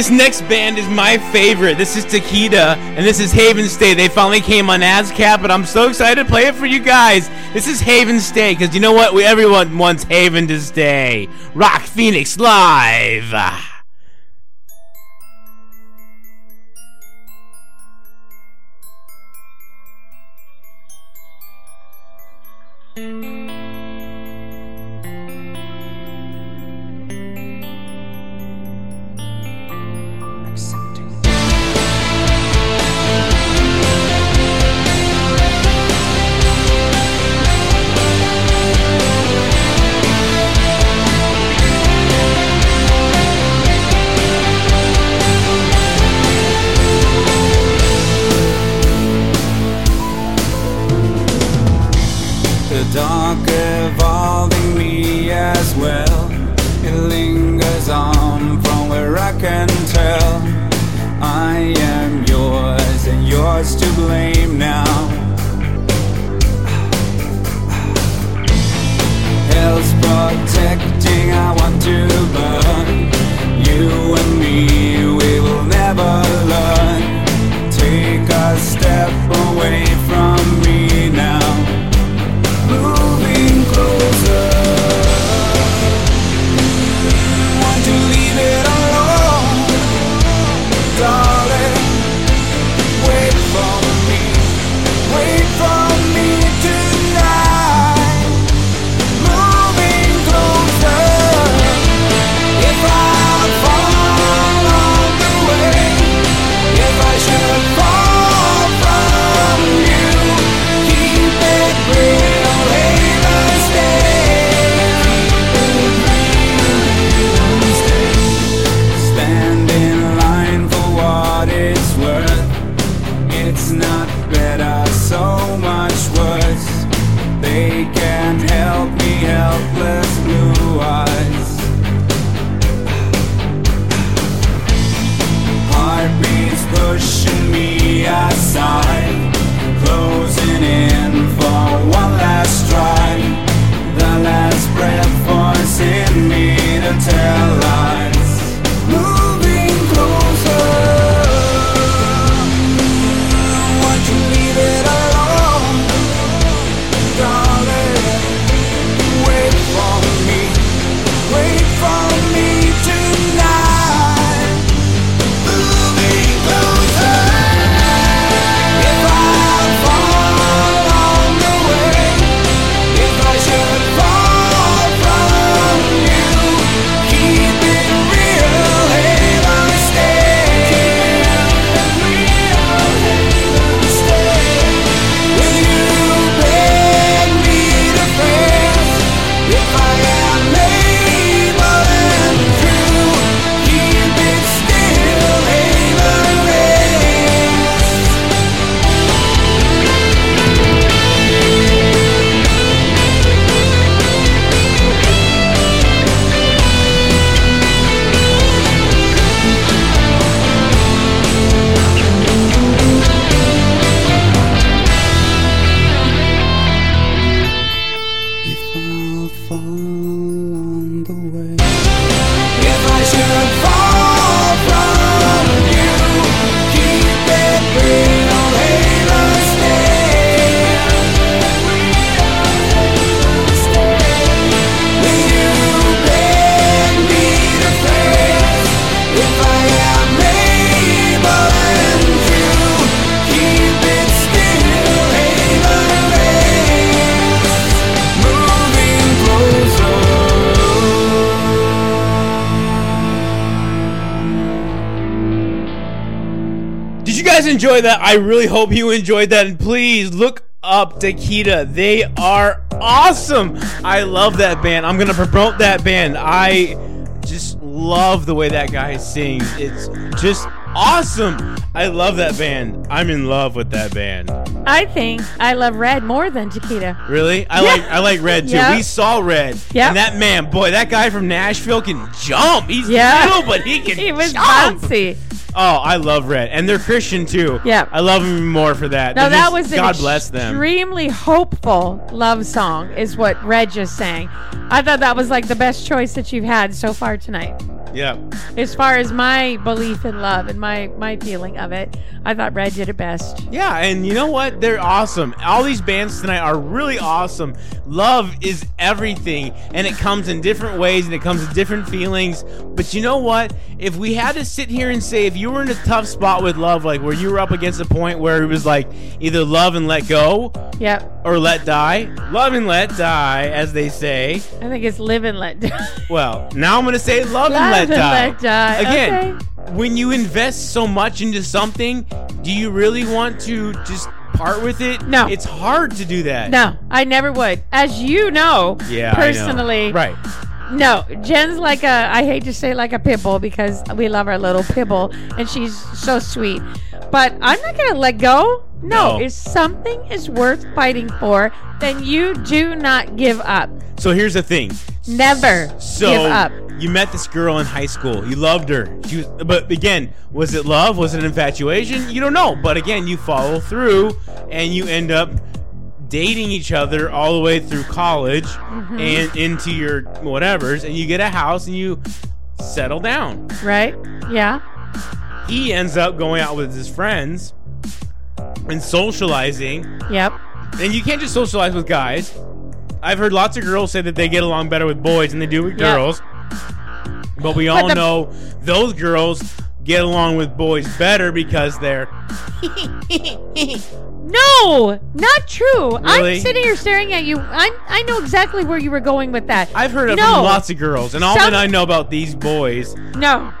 This next band is my favorite. This is Takeda, and this is Haven Stay. They finally came on ASCAP, but I'm so excited to play it for you guys. This is Haven Stay, because you know what? We, everyone wants Haven to stay. Rock Phoenix Live. You guys enjoy that? I really hope you enjoyed that. And please look up Takeda. They are awesome. I love that band. I'm going to promote that band. I just love the way that guy sings. It's just awesome. I love that band. I'm in love with that band. I think I love Red more than Chiquita. Really? I Yeah. like I like Red too. Yeah. We saw Red. Yeah. And that man, boy, that guy from Nashville can jump. He's Yeah. little, but he can He was jump. bouncy. Oh, I love Red, and they're Christian too. Yeah. I love them more for that. They're that just- was an God bless them. extremely hopeful love song, is what Red just sang. I thought that was like the best choice that you've had so far tonight. Yeah. As far as my belief in love and my my feeling of it, I thought Red did it best. Yeah, and you know what? They're awesome. All these bands tonight are really awesome. Love is everything, and it comes in different ways and it comes in different feelings. But you know what? If we had to sit here and say, if you were in a tough spot with love, like where you were up against a point where it was like either love and let go Yep. or let die, love and let die, as they say. I think it's live and let die. Well, now I'm going to say love, Love and let and die. let die. Again, Okay. when you invest so much into something, do you really want to just part with it? No. It's hard to do that. no, I never would. As you know, Yeah. I know. personally, Right. No, Jen's like a, I hate to say like a pibble because we love our little pibble and she's so sweet. But I'm not going to let go. No, No. if something is worth fighting for, then you do not give up. So here's the thing. Never So give up. you met this girl in high school. You loved her. She was, but again, was it love? Was it infatuation? You don't know. But again, you follow through and you end up dating each other all the way through college Mm-hmm. and into your whatevers, and you get a house and you settle down. Right? Yeah. He ends up going out with his friends and socializing. Yep. And you can't just socialize with guys. I've heard lots of girls say that they get along better with boys than they do with Yeah. girls. But we all the- know those girls get along with boys better because they're No, not true. Really? I'm sitting here staring at you. I I know exactly where you were going with that. I've heard of no, lots of girls, and all Some- that I know about these boys, No,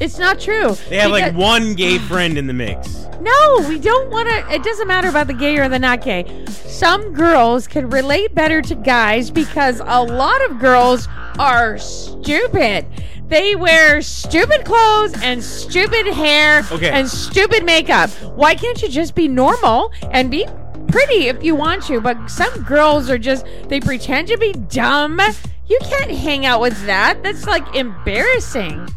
it's not true. they have like one gay friend in the mix. No, we don't want to. It doesn't matter about the gay or the not gay. Some girls can relate better to guys because a lot of girls are stupid. They wear stupid clothes and stupid hair Okay. and stupid makeup. Why can't you just be normal and be pretty if you want to? But some girls are just, they pretend to be dumb. You can't hang out with that. That's like embarrassing.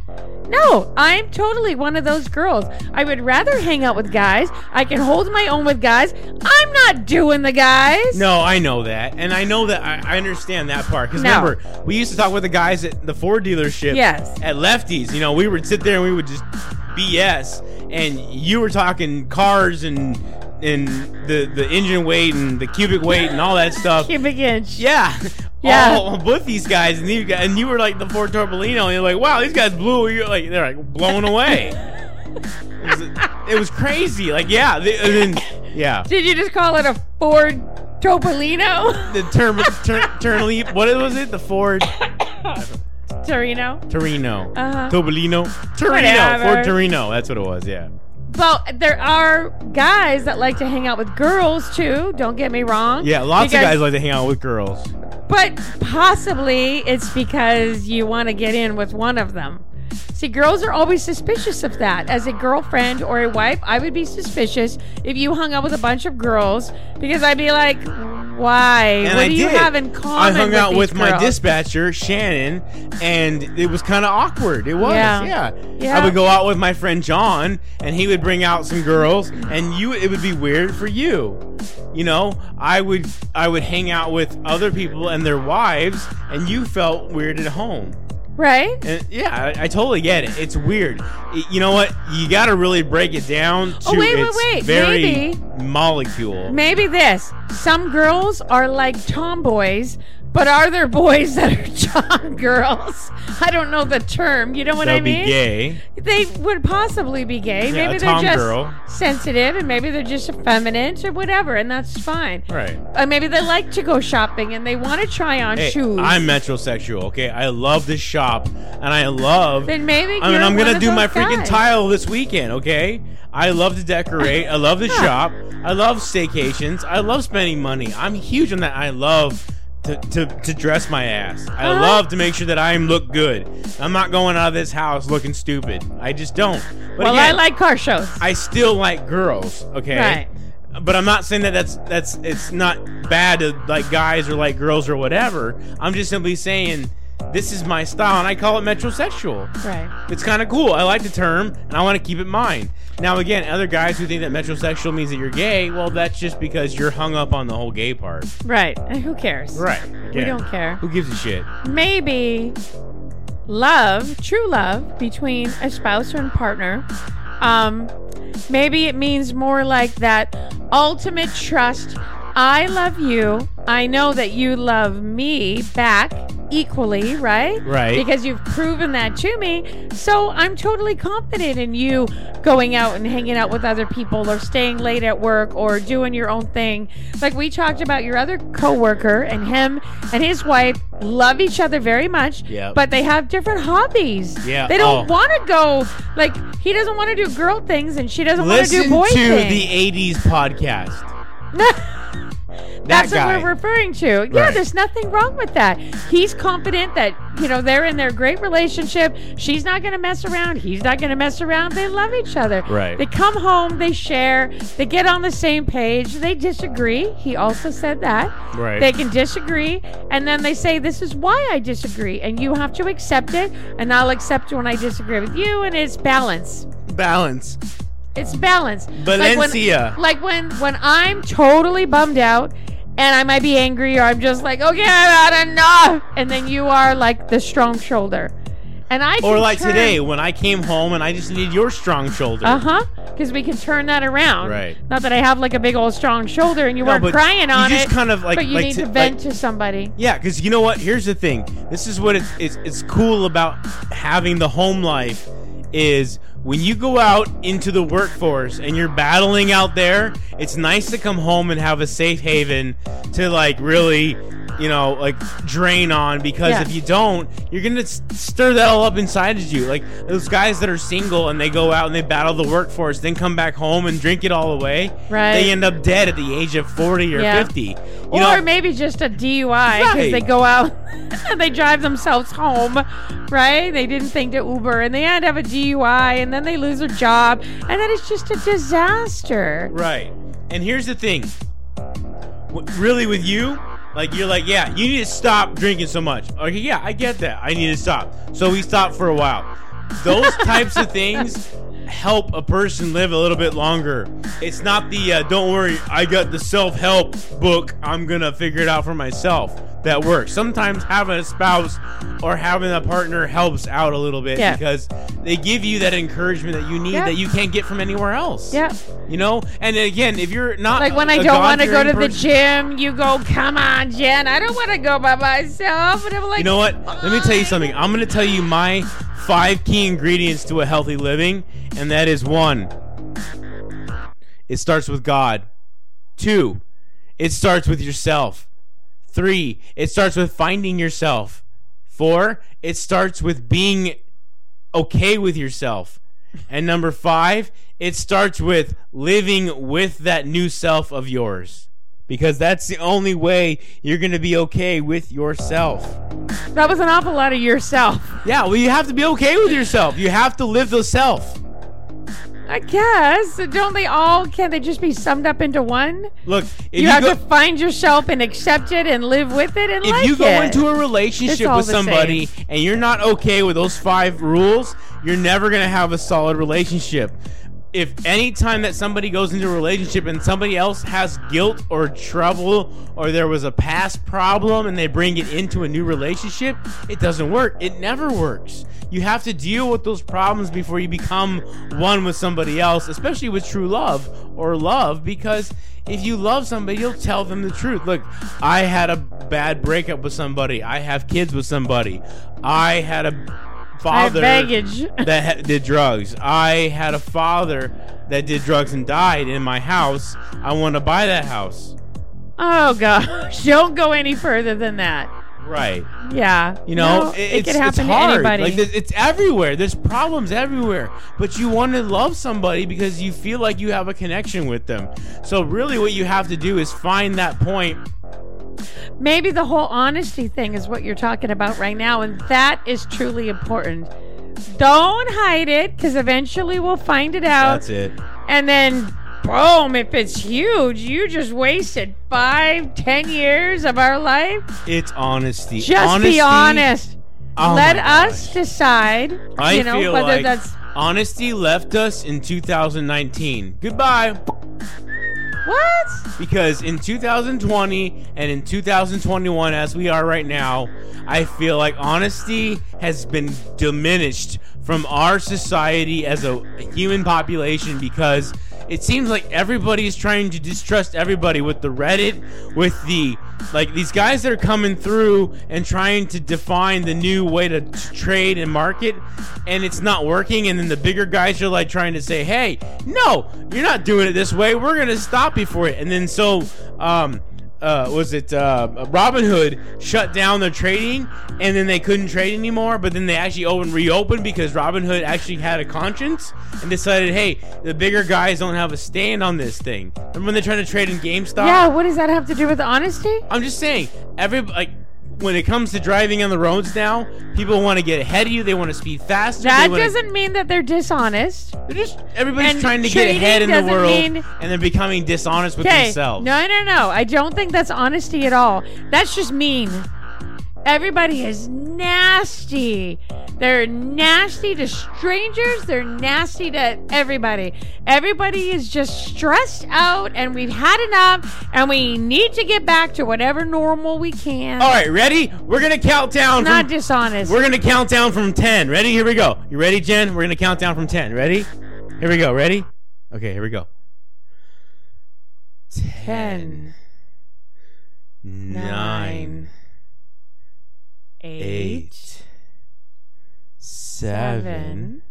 No, I'm totally one of those girls. I would rather hang out with guys. I can hold my own with guys. I'm not doing the guys. No, I know that, and I know that I, I understand that part. Because No. remember, we used to talk with the guys at the Ford dealership. Yes. At Lefties, you know, we would sit there and we would just BS, and you were talking cars and and the the engine weight and the cubic weight and all that stuff. Cubic inch. Yeah. Yeah. All with these guys, and you and you were like the Ford Topolino, and you're like, wow, these guys blew. You're like, they're like blown away. it, was, it was crazy. Like, yeah, they, and then, yeah. Did you just call it a Ford Topolino? The term, turn leap. What was it? The Ford Torino? Torino. Uh-huh. Topolino. Torino. Whatever. Ford Torino. That's what it was. Yeah. Well, there are guys that like to hang out with girls too. Don't get me wrong. Yeah. Lots Because- of guys like to hang out with girls. But possibly it's because you want to get in with one of them. See, girls are always suspicious of that. As a girlfriend or a wife, I would be suspicious if you hung out with a bunch of girls because I'd be like, why? And what I do you did. have in common? I hung out with my dispatcher Shannon, and it was kind of awkward. It was, Yeah. yeah. Yeah. I would go out with my friend John, and he would bring out some girls, and you, it would be weird for you. You know, I would, I would hang out with other people and their wives, and you felt weird at home. Right? And yeah, I, I totally get it. It's weird. Y- You know what? You got to really break it down oh, to Oh, wait, wait, its wait. very Maybe- molecule. Maybe this. Some girls are like tomboys, but are there boys that are tom girls? I don't know the term. You know what They'll I mean? be gay. They would possibly be gay. Yeah, maybe they're just girl. sensitive, and maybe they're just effeminate or whatever, and that's fine. Right. Or maybe they like to go shopping and they want to try on Hey, shoes. I'm metrosexual, okay? I love this shop, and I love. Then maybe I mean, I'm gonna do my freaking guys. tile this weekend, okay? I love to decorate. I love the shop. I love staycations. I love spending money. I'm huge on that. I love to, to, to dress my ass. I love to make sure that I look good. I'm not going out of this house looking stupid. I just don't. But Well, again, I like car shows. I still like girls, okay? Right. But I'm not saying that that's that's it's not bad to like guys or like girls or whatever. I'm just simply saying this is my style and I call it metrosexual. Right. It's kind of cool. I like the term and I want to keep it in mind. Now again, other guys who think that metrosexual means that you're gay, well that's just because you're hung up on the whole gay part. Right. And who cares? Right. We don't care. Who gives a shit? Maybe love, true love between a spouse or a partner. Um, maybe it means more like that ultimate trust. I love you. I know that you love me back equally, right? Right. Because you've proven that to me. So I'm totally confident in you going out and hanging out with other people or staying late at work or doing your own thing. Like we talked about your other coworker and him and his wife love each other very much, Yep. but they have different hobbies. Yeah, They don't oh. want to go like he doesn't want to do girl things and she doesn't want to do boy to things. the '80s podcast. That's that what we're referring to. Yeah, there's nothing wrong with that. He's confident that, you know, they're in their great relationship. She's not going to mess around. He's not going to mess around. They love each other. Right. They come home, they share, they get on the same page. They disagree. He also said that. Right. They can disagree. And then they say, This is why I disagree. And you have to accept it. And I'll accept when I disagree with you. And it's balance. Balance. It's balance. Valencia. Like when, like when when I'm totally bummed out and I might be angry or I'm just like, okay, I've had enough. And then you are like the strong shoulder. And I Or like turn- today when I came home and I just need your strong shoulder. Uh huh. Because we can turn that around. Right. Not that I have like a big old strong shoulder and you No, weren't crying you on just it. kind of, like- but you like need to- to vent like- to somebody. Yeah, because you know what? Here's the thing. This is what it's, it's it's cool about having the home life is when you go out into the workforce and you're battling out there. It's nice to come home and have a safe haven to like really, you know, like drain on. Because Yeah. if you don't, you're gonna stir that all up inside of you. Like those guys that are single and they go out and they battle the workforce, then come back home and drink it all away. Right. They end up dead at the age of forty or Yeah. fifty. Or know, maybe just a DUI because Right. they go out and they drive themselves home, right? They didn't think to Uber and they end up a DUI and then they lose their job and then it's just a disaster. Right. And here's the thing. Really, with you, like you're like, yeah, you need to stop drinking so much. Okay, yeah, I get that. I need to stop. So we stopped for a while. Those types of things help a person live a little bit longer. It's not the uh, don't worry, I got the self help book. I'm gonna figure it out for myself. That works. Sometimes having a spouse or having a partner helps out a little bit Yeah. because they give you that encouragement that you need Yeah. that you can't get from anywhere else. Yeah. You know, and again, if you're not Like when I I don't want to go to the gym, you go, come on, Jen. I don't want to go by myself. And I'm like, You know what? Let me tell you something. I'm going to tell you my five key ingredients to a healthy living, and that is one, it starts with God. Two, it starts with yourself. Three, it starts with finding yourself. Four, it starts with being okay with yourself. And number five, it starts with living with that new self of yours. Because that's the only way you're going to be okay with yourself. That was an awful lot of yourself. Yeah, well, you have to be okay with yourself. You have to live the self. I guess. Don't they all, can they just be summed up into one? Look, if You, have go, to find yourself and accept it and live with it and if like you go it. into a relationship with somebody and you're not okay with those five rules, you're never gonna have a solid relationship. If any time that somebody goes into a relationship and somebody else has guilt or trouble or there was a past problem and they bring it into a new relationship, it doesn't work. It never works. You have to deal with those problems before you become one with somebody else, especially with true love or love, because if you love somebody, you'll tell them the truth. Look, I had a bad breakup with somebody. I have kids with somebody. I had a father baggage. that ha- did drugs. I had a father that did drugs and died in my house. I want to buy that house. oh, gosh. Don't go any further than that. Right. Yeah. You know, No, it- could happen to anybody. Like it's everywhere. There's problems everywhere. But you want to love somebody because you feel like you have a connection with them. So really, what you have to do is find that point. Maybe the whole honesty thing is what you're talking about right now, and that is truly important. Don't hide it, because eventually we'll find it out. That's it. And then, boom, if it's huge, you just wasted five, ten years of our life. It's honesty. Just honesty, be honest. Oh Let us decide, I you know, feel whether like that's honesty left us in 2019. Goodbye. What? because in 2020 and in 2021 as we are right now i feel like honesty has been diminished from our society as a human population because it seems like everybody's trying to distrust everybody with the reddit with the like these guys that are coming through and trying to define the new way to trade and market and it's not working and then the bigger guys are like trying to say hey no you're not doing it this way. We're gonna stop you for it. And then so um uh, was it uh, Robinhood shut down their trading and then they couldn't trade anymore but then they actually opened reopened because Robinhood actually had a conscience and decided hey the bigger guys don't have a stand on this thing and when they're trying to trade in GameStop Yeah, what does that have to do with honesty? I'm just saying, every like when it comes to driving on the roads now, people want to get ahead of you. They want to speed faster. That doesn't mean that they're dishonest. They're just everybody's and trying to get ahead in the world, mean- and they're becoming dishonest with themselves. No, no, no. I don't think that's honesty at all. That's just mean. Everybody is nasty. They're nasty to strangers. They're nasty to everybody. Everybody is just stressed out, and we've had enough, and we need to get back to whatever normal we can. All right, ready? We're gonna count down. Not From, dishonest. we're gonna count down from ten. Ready? Here we go. You ready, Jen? We're gonna count down from ten. Ready? Here we go. Ready? Okay, here we go. Ten, Nine, eight, eight, seven,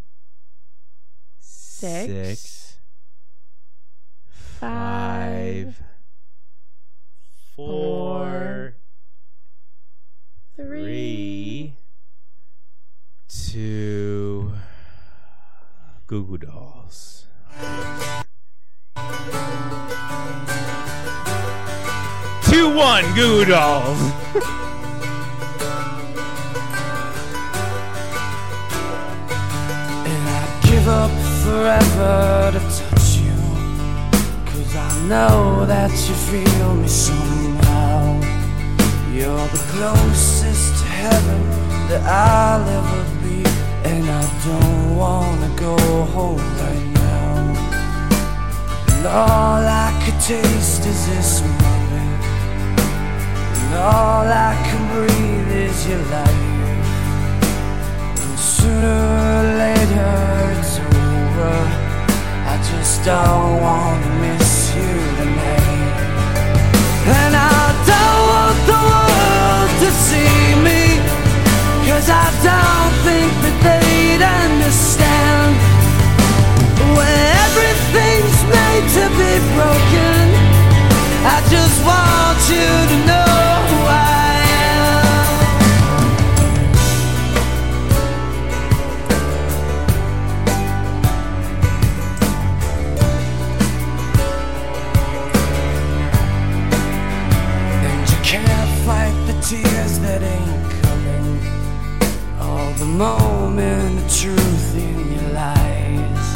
six, six, five, five, four, three, two, Goo Goo Dolls. Two one Goo Goo Dolls. Up forever to touch you. Cause I know that you feel me somehow. You're the closest to heaven that I'll ever be. And I don't wanna go home right now. And all I could taste is this moment. And all I can breathe is your life. And sooner or later don't wanna miss you tonight. And I don't want the world to see me. Cause I don't think that they'd understand. When everything's made to be broken, I just want you to know tears that ain't coming. All the moment of truth in your lies.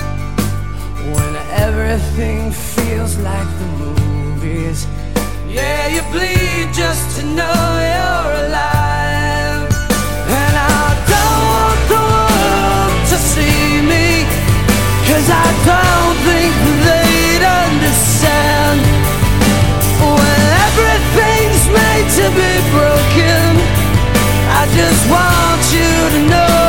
When everything feels like the movies. Yeah, you bleed just to know you're alive. To know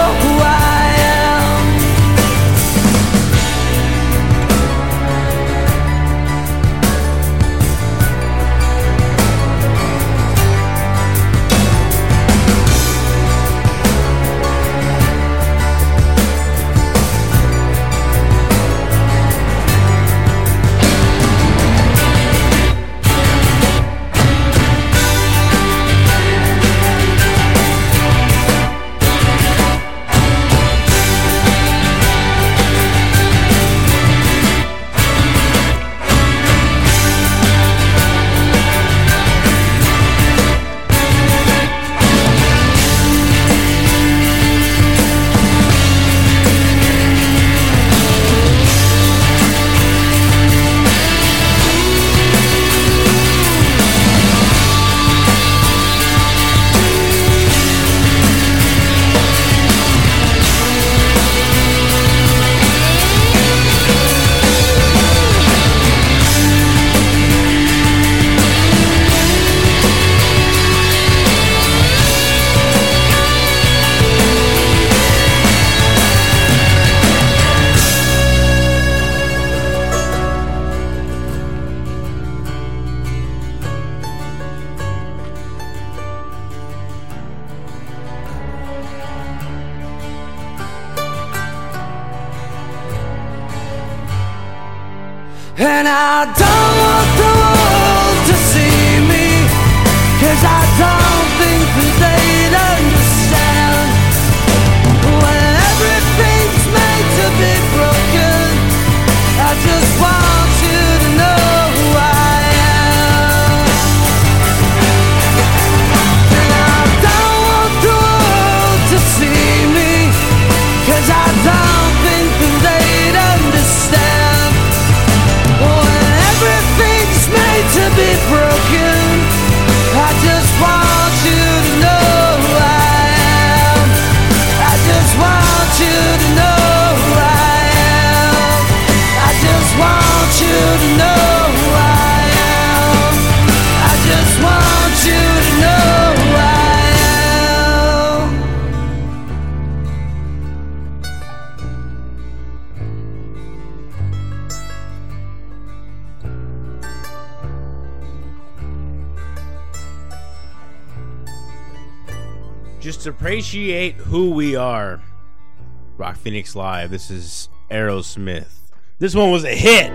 Phoenix Live. This is Aerosmith. This one was a hit.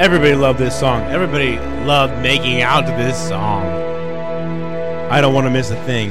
Everybody loved this song. Everybody loved making out to this song. I don't want to miss a thing.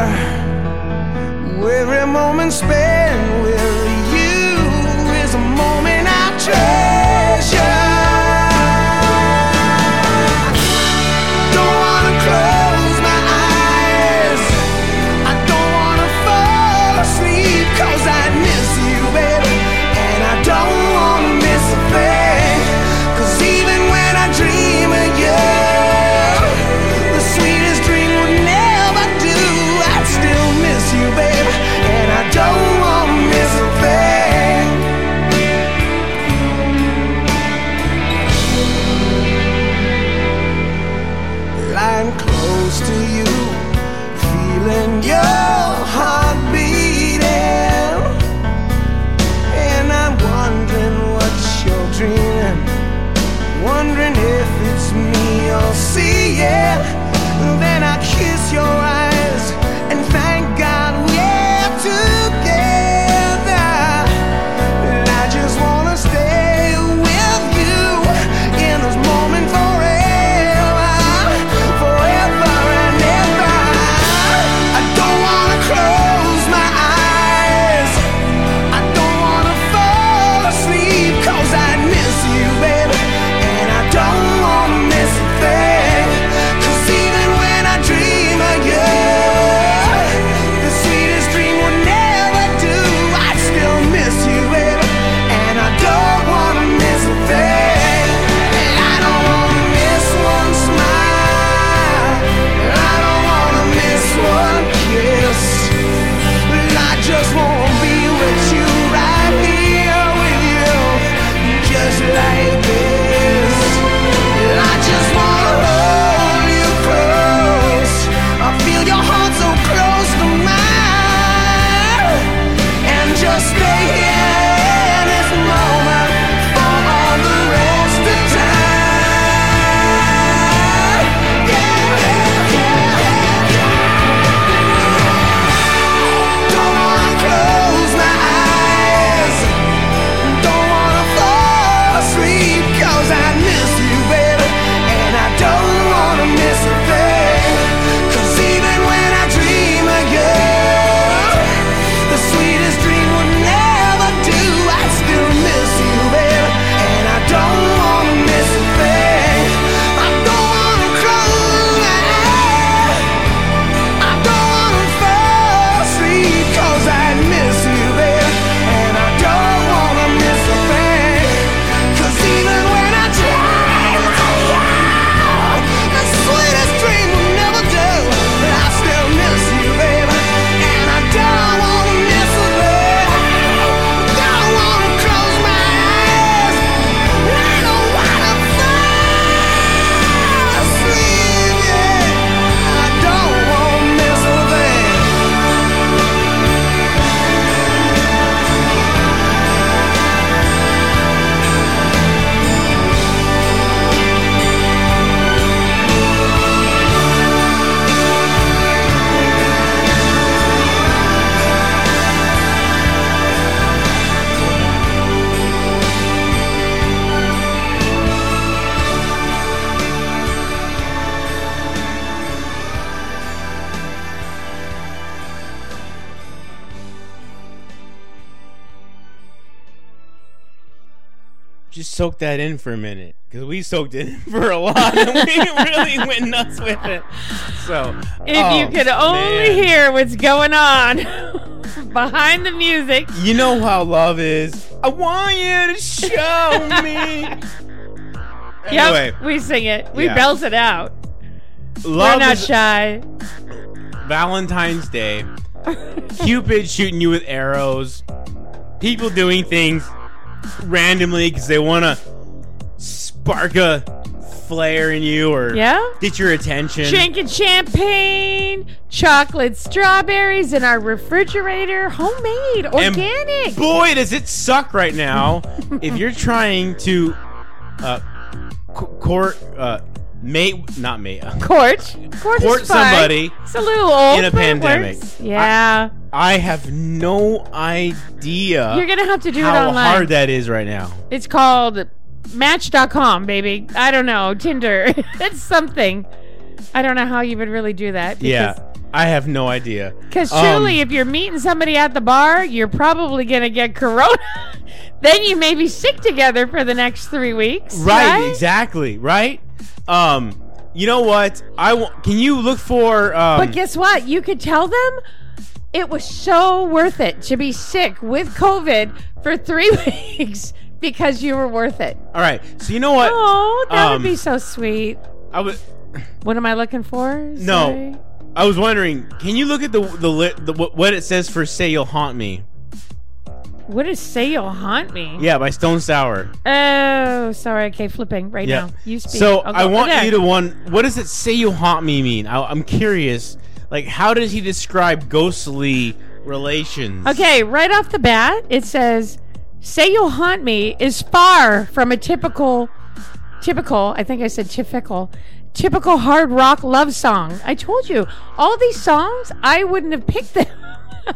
Every moment spent with soak that in for a minute because we soaked it in for a lot and we really went nuts with it. So If oh, you could only man. hear what's going on behind the music. you know how love is. I want you to show me. Anyway, Yep, we sing it. We Yeah. belt it out. We're love not is shy. Valentine's Day. Cupid shooting you with arrows. People doing things randomly because they want to spark a flare in you or Yeah? get your attention. Drinking champagne, chocolate strawberries in our refrigerator, homemade, And organic. boy, does it suck right now if you're trying to uh, court, uh, mate, not mate. uh, Court. Court, Court somebody It's a little old. in a pandemic. Yeah. I have no idea You're to have to do it how online. hard that is right now. It's called Match.com, baby. I don't know. Tinder. it's something. I don't know how you would really do that. Because, Yeah, I have no idea. Because Um, truly, if you're meeting somebody at the bar, you're probably going to get corona. then you may be sick together for the next three weeks. Right, Right? exactly, right? Um, you know what? I can you look for um But guess what? You could tell them it was so worth it to be sick with COVID for three weeks because you were worth it. All right. So you know what? Oh, that Um, would be so sweet. I would. What am I looking for? No. I was wondering, can you look at the the, li- the what it says for "Say You'll Haunt Me"? What does say you'll haunt me? Yeah, by Stone Sour. Oh, sorry. Okay, flipping right Yeah. now. You speak. So I want you to one. What does it "Say You'll Haunt Me" mean? I, I'm curious. Like, how does he describe ghostly relations? Okay, right off the bat, it says, "Say you'll haunt me" is far from a typical, typical. I think I said typical, typical hard rock love song. I told you all these songs. I wouldn't have picked them.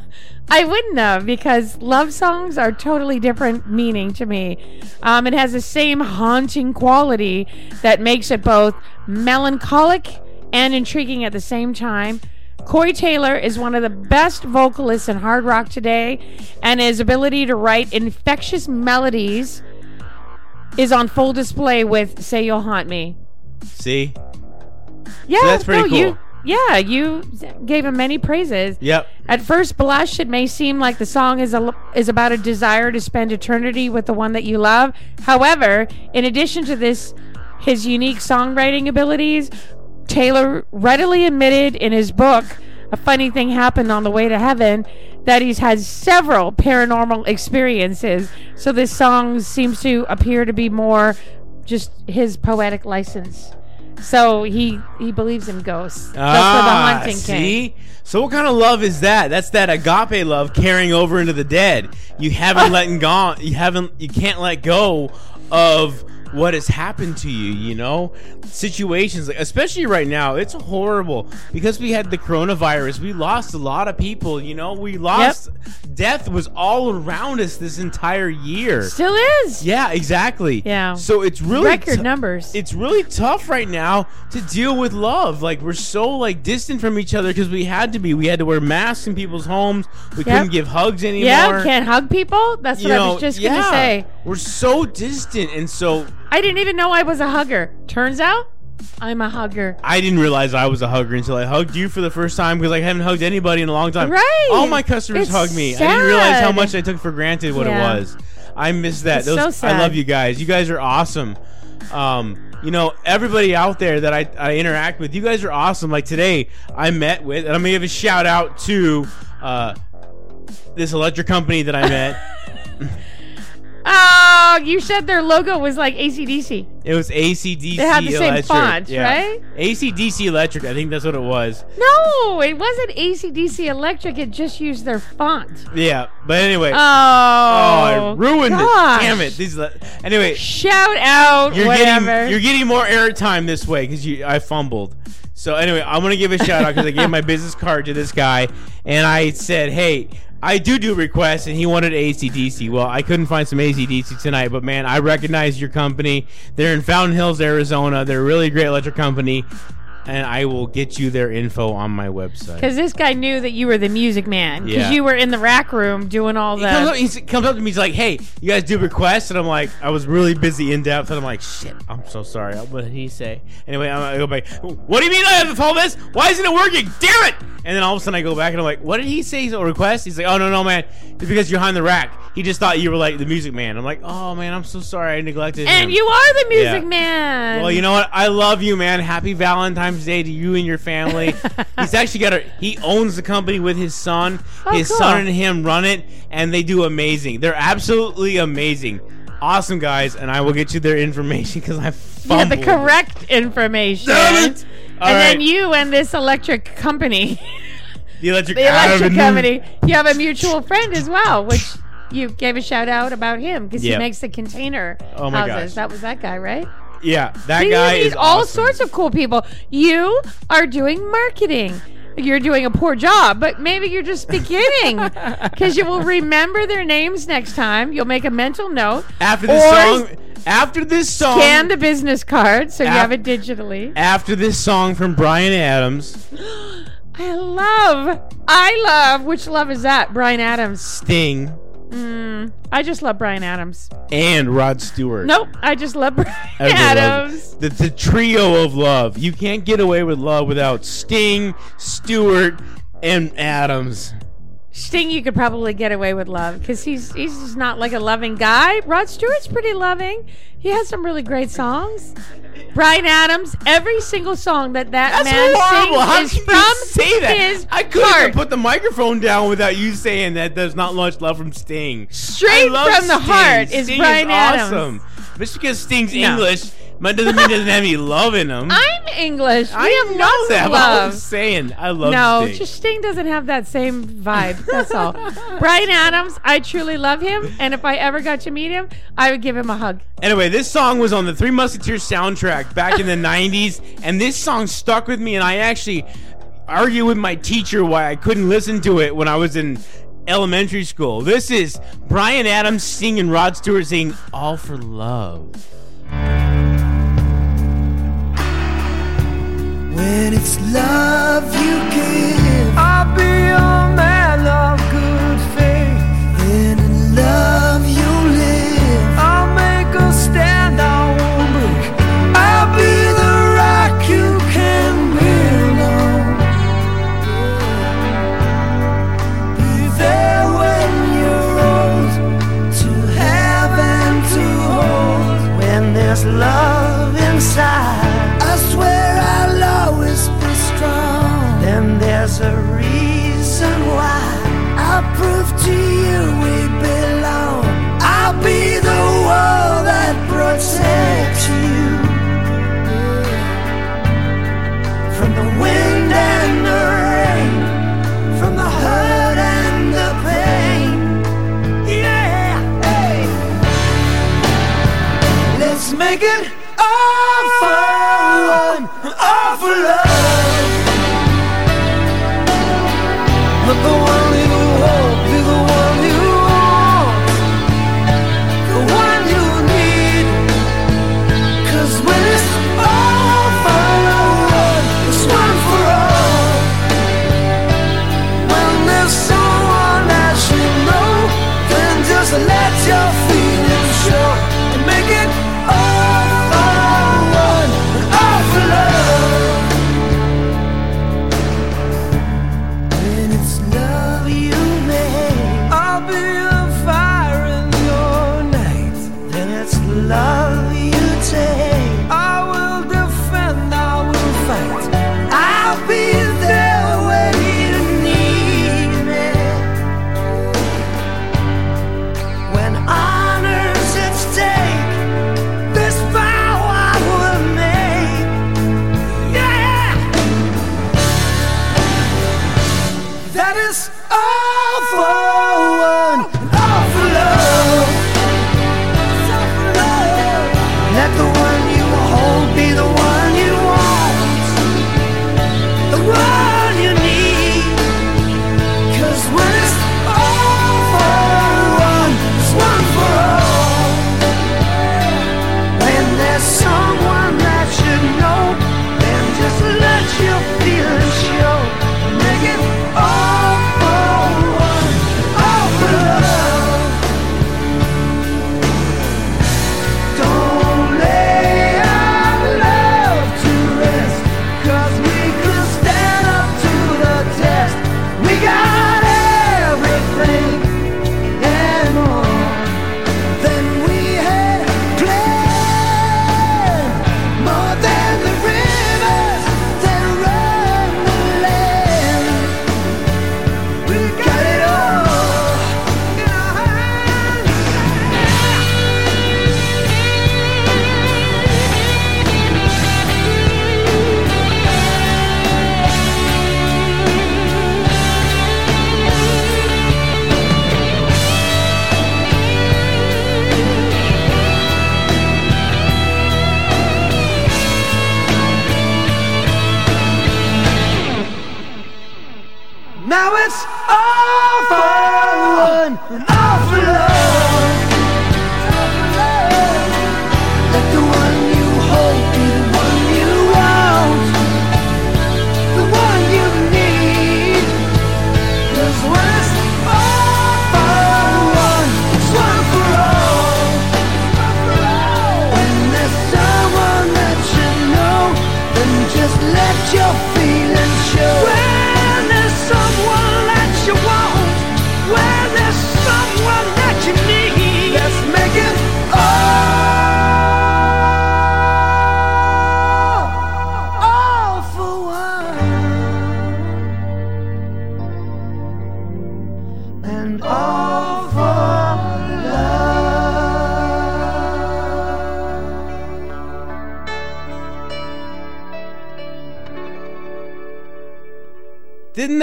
I wouldn't have because love songs are totally different meaning to me. Um, it has the same haunting quality that makes it both melancholic and intriguing at the same time. Corey Taylor is one of the best vocalists in hard rock today, and his ability to write infectious melodies is on full display with "Say You'll Haunt Me." See. Yeah, that's pretty no, You, cool. yeah, you gave him many praises. Yep. At first blush, it may seem like the song is a, is about a desire to spend eternity with the one that you love. However, in addition to this, his unique songwriting abilities, Taylor readily admitted in his book, "A Funny Thing Happened on the Way to Heaven," that he's had several paranormal experiences. So this song seems to appear to be more just his poetic license. So he he believes in ghosts. That's where the Ah, see? came. So what kind of love is that? That's that agape love carrying over into the dead. You haven't letting go. You haven't. You can't let go of what has happened to you. You know, situations, like, especially right now, it's horrible because we had the coronavirus. We lost a lot of people. You know, we lost. Death was all around us this entire year. Still is. Yeah, exactly. Yeah. So it's really Record tou- numbers. It's really tough right now to deal with love. Like we're so like distant from each other because we had to be. We had to wear masks in people's homes. We couldn't give hugs anymore. Yeah, can't hug people. That's You what I was just yeah. gonna say. We're so distant, and so I didn't even know I was a hugger. Turns out, I'm a hugger. I didn't realize I was a hugger until I hugged you for the first time because I haven't hugged anybody in a long time. Right. All my customers It's hug me. Sad. I didn't realize how much I took for granted what Yeah. it was. I miss that. Those so I love you guys. You guys are awesome. Um, you know, everybody out there that I, I interact with, you guys are awesome. Like today, I met with, and I'm gonna give a shout out to uh, this electric company that I met. Oh, you said their logo was like ACDC. it was ACDC. They had the same Electric. font, Yeah. right? ACDC Electric. I think that's what it was. No, it wasn't ACDC Electric. It just used their font. Yeah, but anyway. Oh, Oh, I ruined gosh. it. Damn it. These le- anyway, Shout out, you're whatever. getting you're getting more airtime this way because you I fumbled. So anyway, I'm gonna give a shout out because I gave my business card to this guy and I said, hey. I do do requests, and he wanted ACDC. Well, I couldn't find some ACDC tonight, but man, I recognize your company. They're in Fountain Hills, Arizona. They're a really great electric company. And I will get you their info on my website. Because this guy knew that you were the music man. Because Yeah. you were in the rack room doing all He comes, up, the. he comes up to me. He's like, "Hey, you guys do requests?" And I'm like, "I was really busy in depth." And I'm like, "Shit, I'm so sorry. What did he say?" Anyway, I go back. What do you mean I have to follow this? Why isn't it working? Damn it! And then all of a sudden I go back and I'm like, "What did he say? He's a request?" He's like, "Oh no, no, man. It's because you're behind the rack. He just thought you were like the music man." I'm like, "Oh man, I'm so sorry. I neglected And him." you are the music Yeah. man. Well, you know what? I love you, man. Happy Valentine's Day to you and your family. He's actually got a. He owns the company with his son. Oh, his cool. son and him run it, and they do amazing. They're absolutely amazing, awesome guys. And I will get you their information because I fumbled. the correct information. Damn it! All and then you and this electric company, the electric, the electric company, you have a mutual friend as well, which you gave a shout out about him because Yeah. he makes the container Oh my houses. gosh. That was that guy, right? Yeah, that guy meet is all awesome. sorts of cool people. You are doing marketing. You're doing a poor job, but maybe you're just beginning because you will remember their names next time. You'll make a mental note. After this song, after this song, Scan the business card so you have it digitally. after this song from Bryan Adams, I love, I love. Which love is that? Bryan Adams. Sting, Mm, I just love Bryan Adams. and Rod Stewart. Nope, I just love Bryan Adams. The, the trio of love. You can't get away with love without Sting, Stewart, and Adams. Sting, you could probably get away with love because he's he's just not like a loving guy. Rod Stewart's pretty loving. He has some really great songs. Bryan Adams, every single song that that That's man horrible. How sings is can you from say that? I couldn't heart. even put the microphone down without you saying that there's not much love from Sting. Straight from the Sting. heart is Sting Bryan Adams. awesome. Just because Sting's No. English, but doesn't mean he doesn't have any love in him. I'm English. We I have know lots that. of but I'm love. saying, I love No, Sting. just Sting doesn't have that same vibe. That's all. Bryan Adams, I truly love him, and if I ever got to meet him, I would give him a hug. Anyway, this song was on the Three Musketeers soundtrack back in the 90s, and this song stuck with me, and I actually argued with my teacher why I couldn't listen to it when I was in elementary school. This is Bryan Adams singing Rod Stewart singing All for Love. When it's love you give, I'll be your man of good faith. Then in love you live, I'll make a stand, I won't break. I'll be the rock you can build on. Be there when you're old, to have and to hold. When there's love inside, It all for one, all for love.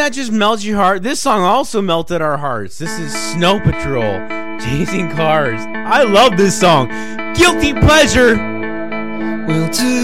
that just melt your heart? This song also melted our hearts. This is Snow Patrol, Chasing Cars. I love this song. Guilty Pleasure. Will do.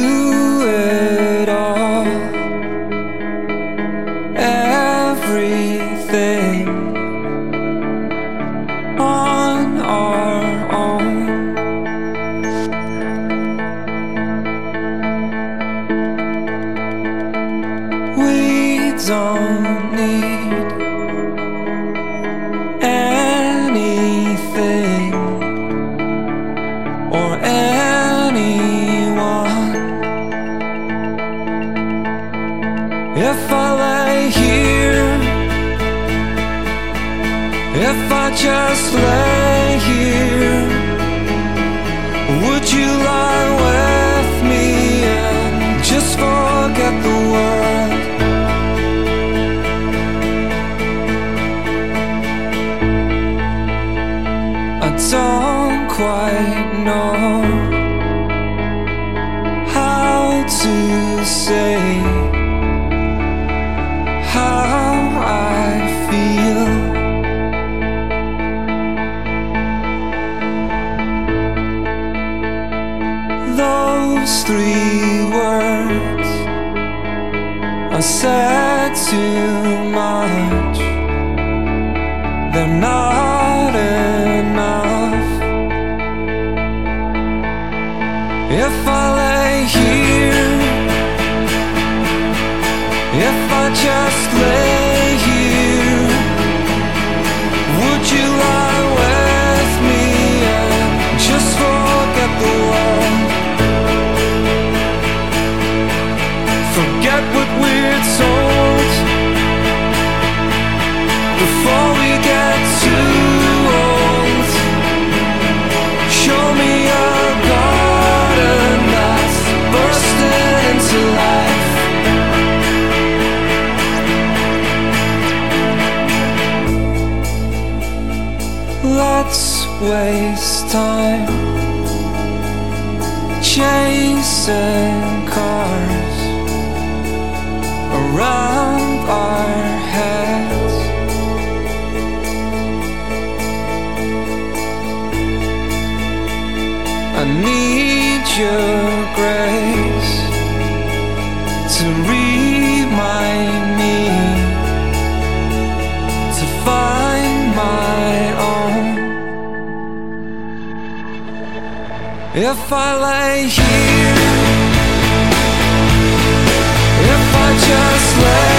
If I lay here, if I just lay.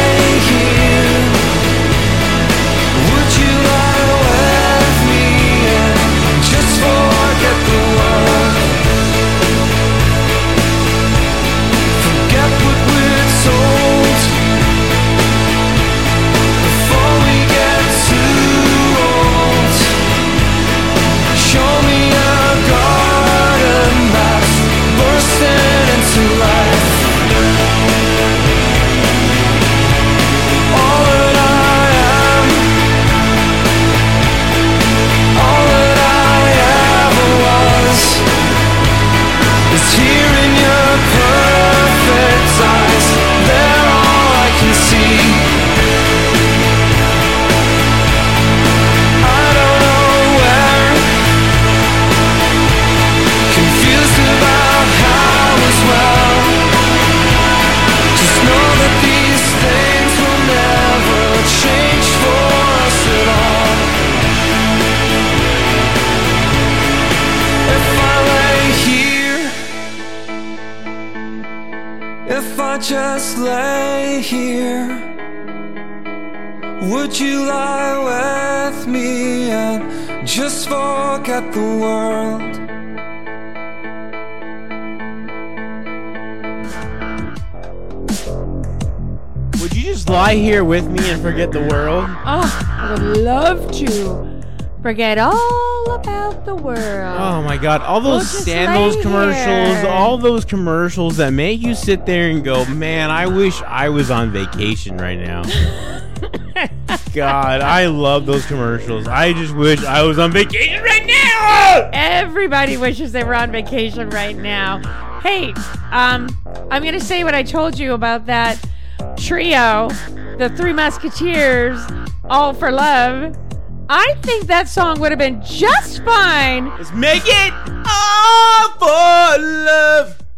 just lay here? Would you lie with me and just forget the world? Would you just lie here with me and forget the world? Oh, I would love to. Forget all world. Oh my god, all those we'll sandals commercials, here. all those commercials that make you sit there and go, "Man, I wish I was on vacation right now." god, I love those commercials. I just wish I was on vacation right now. Everybody wishes they were on vacation right now. Hey, um I'm going to say what I told you about that trio, the Three Musketeers, All for Love I think that song would have been just fine Let's make it all for love.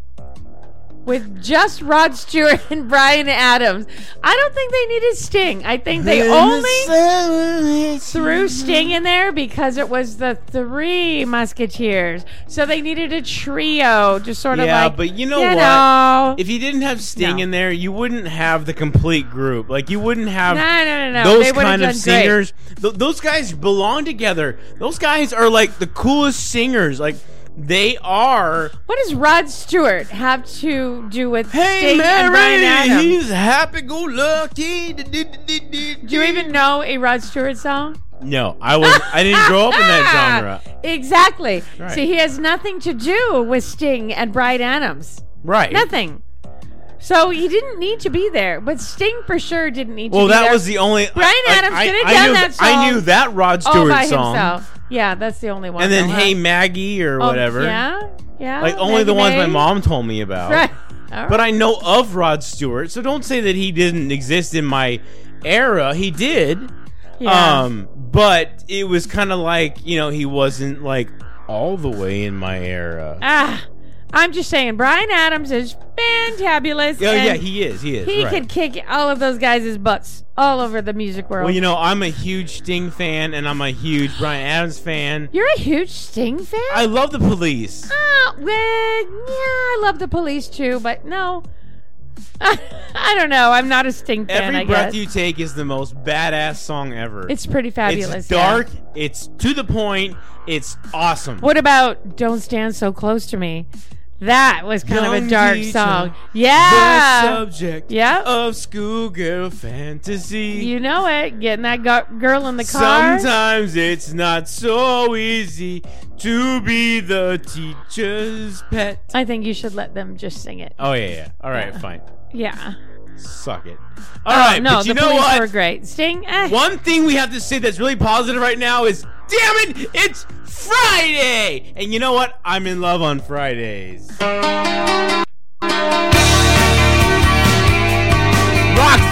With just Rod Stewart and Bryan Adams. I don't think they needed Sting. I think they only threw Sting in there because it was the Three Musketeers. So they needed a trio, just sort of Yeah, like. Yeah, but you know you what? know. If you didn't have Sting No. in there, you wouldn't have the complete group. Like you wouldn't have No, no, no, no. those They kind of singers. Th- those guys belong together. Those guys are like the coolest singers. Like they are. What does Rod Stewart have to do with Hey Sting and Bryan Mary, Adams? he's happy go lucky. Do Do you even know a Rod Stewart song? No, I was. I didn't grow up in that genre. Exactly. Right. See, he has nothing to do with Sting and Bryan Adams. Right. Nothing. So he didn't need to be there, but Sting for sure didn't need to Well, that there. was the only. Bryan I- Adams I, could have done knew, that I knew that Rod all Stewart by song. himself. Yeah, that's the only one. And then though, huh? Hey Maggie or Oh, whatever. Yeah, yeah. Like only the Maggie ones my mom told me about. Right. All But. I know of Rod Stewart, so don't say that he didn't exist in my era. He did. Yeah. Um, but it was kind of like, you know, he wasn't like all the way in my era. ah, I'm just saying, Bryan Adams is fantabulous. Oh, yeah, and yeah, he is. He is. He right. could kick all of those guys' butts all over the music world. Well, you know, I'm a huge Sting fan and I'm a huge Bryan Adams fan. You're a huge Sting fan? I love the police. Oh, well, yeah, I love the police too, but no. I don't know. I'm not a Sting fan, Every I breath guess. you take is the most badass song ever. it's pretty fabulous. It's yeah. dark. It's to the point. It's awesome. What about Don't Stand So Close to Me? That was kind of a dark teacher, song. Yeah. The Yeah. subject Yep. of schoolgirl fantasy. You know it. Getting that gu- girl in the car. Sometimes it's not so easy to be the teacher's pet. I think you should let them just sing it. Oh yeah, yeah. All right, fine. Yeah. Suck it. All Oh, right, no, but you the know police what? were great. Sting, eh. One thing we have to say that's really positive right now is, damn it, it's Friday! And you know what? I'm in love on Fridays. Rock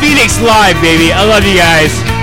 Phoenix Live, baby. I love you guys.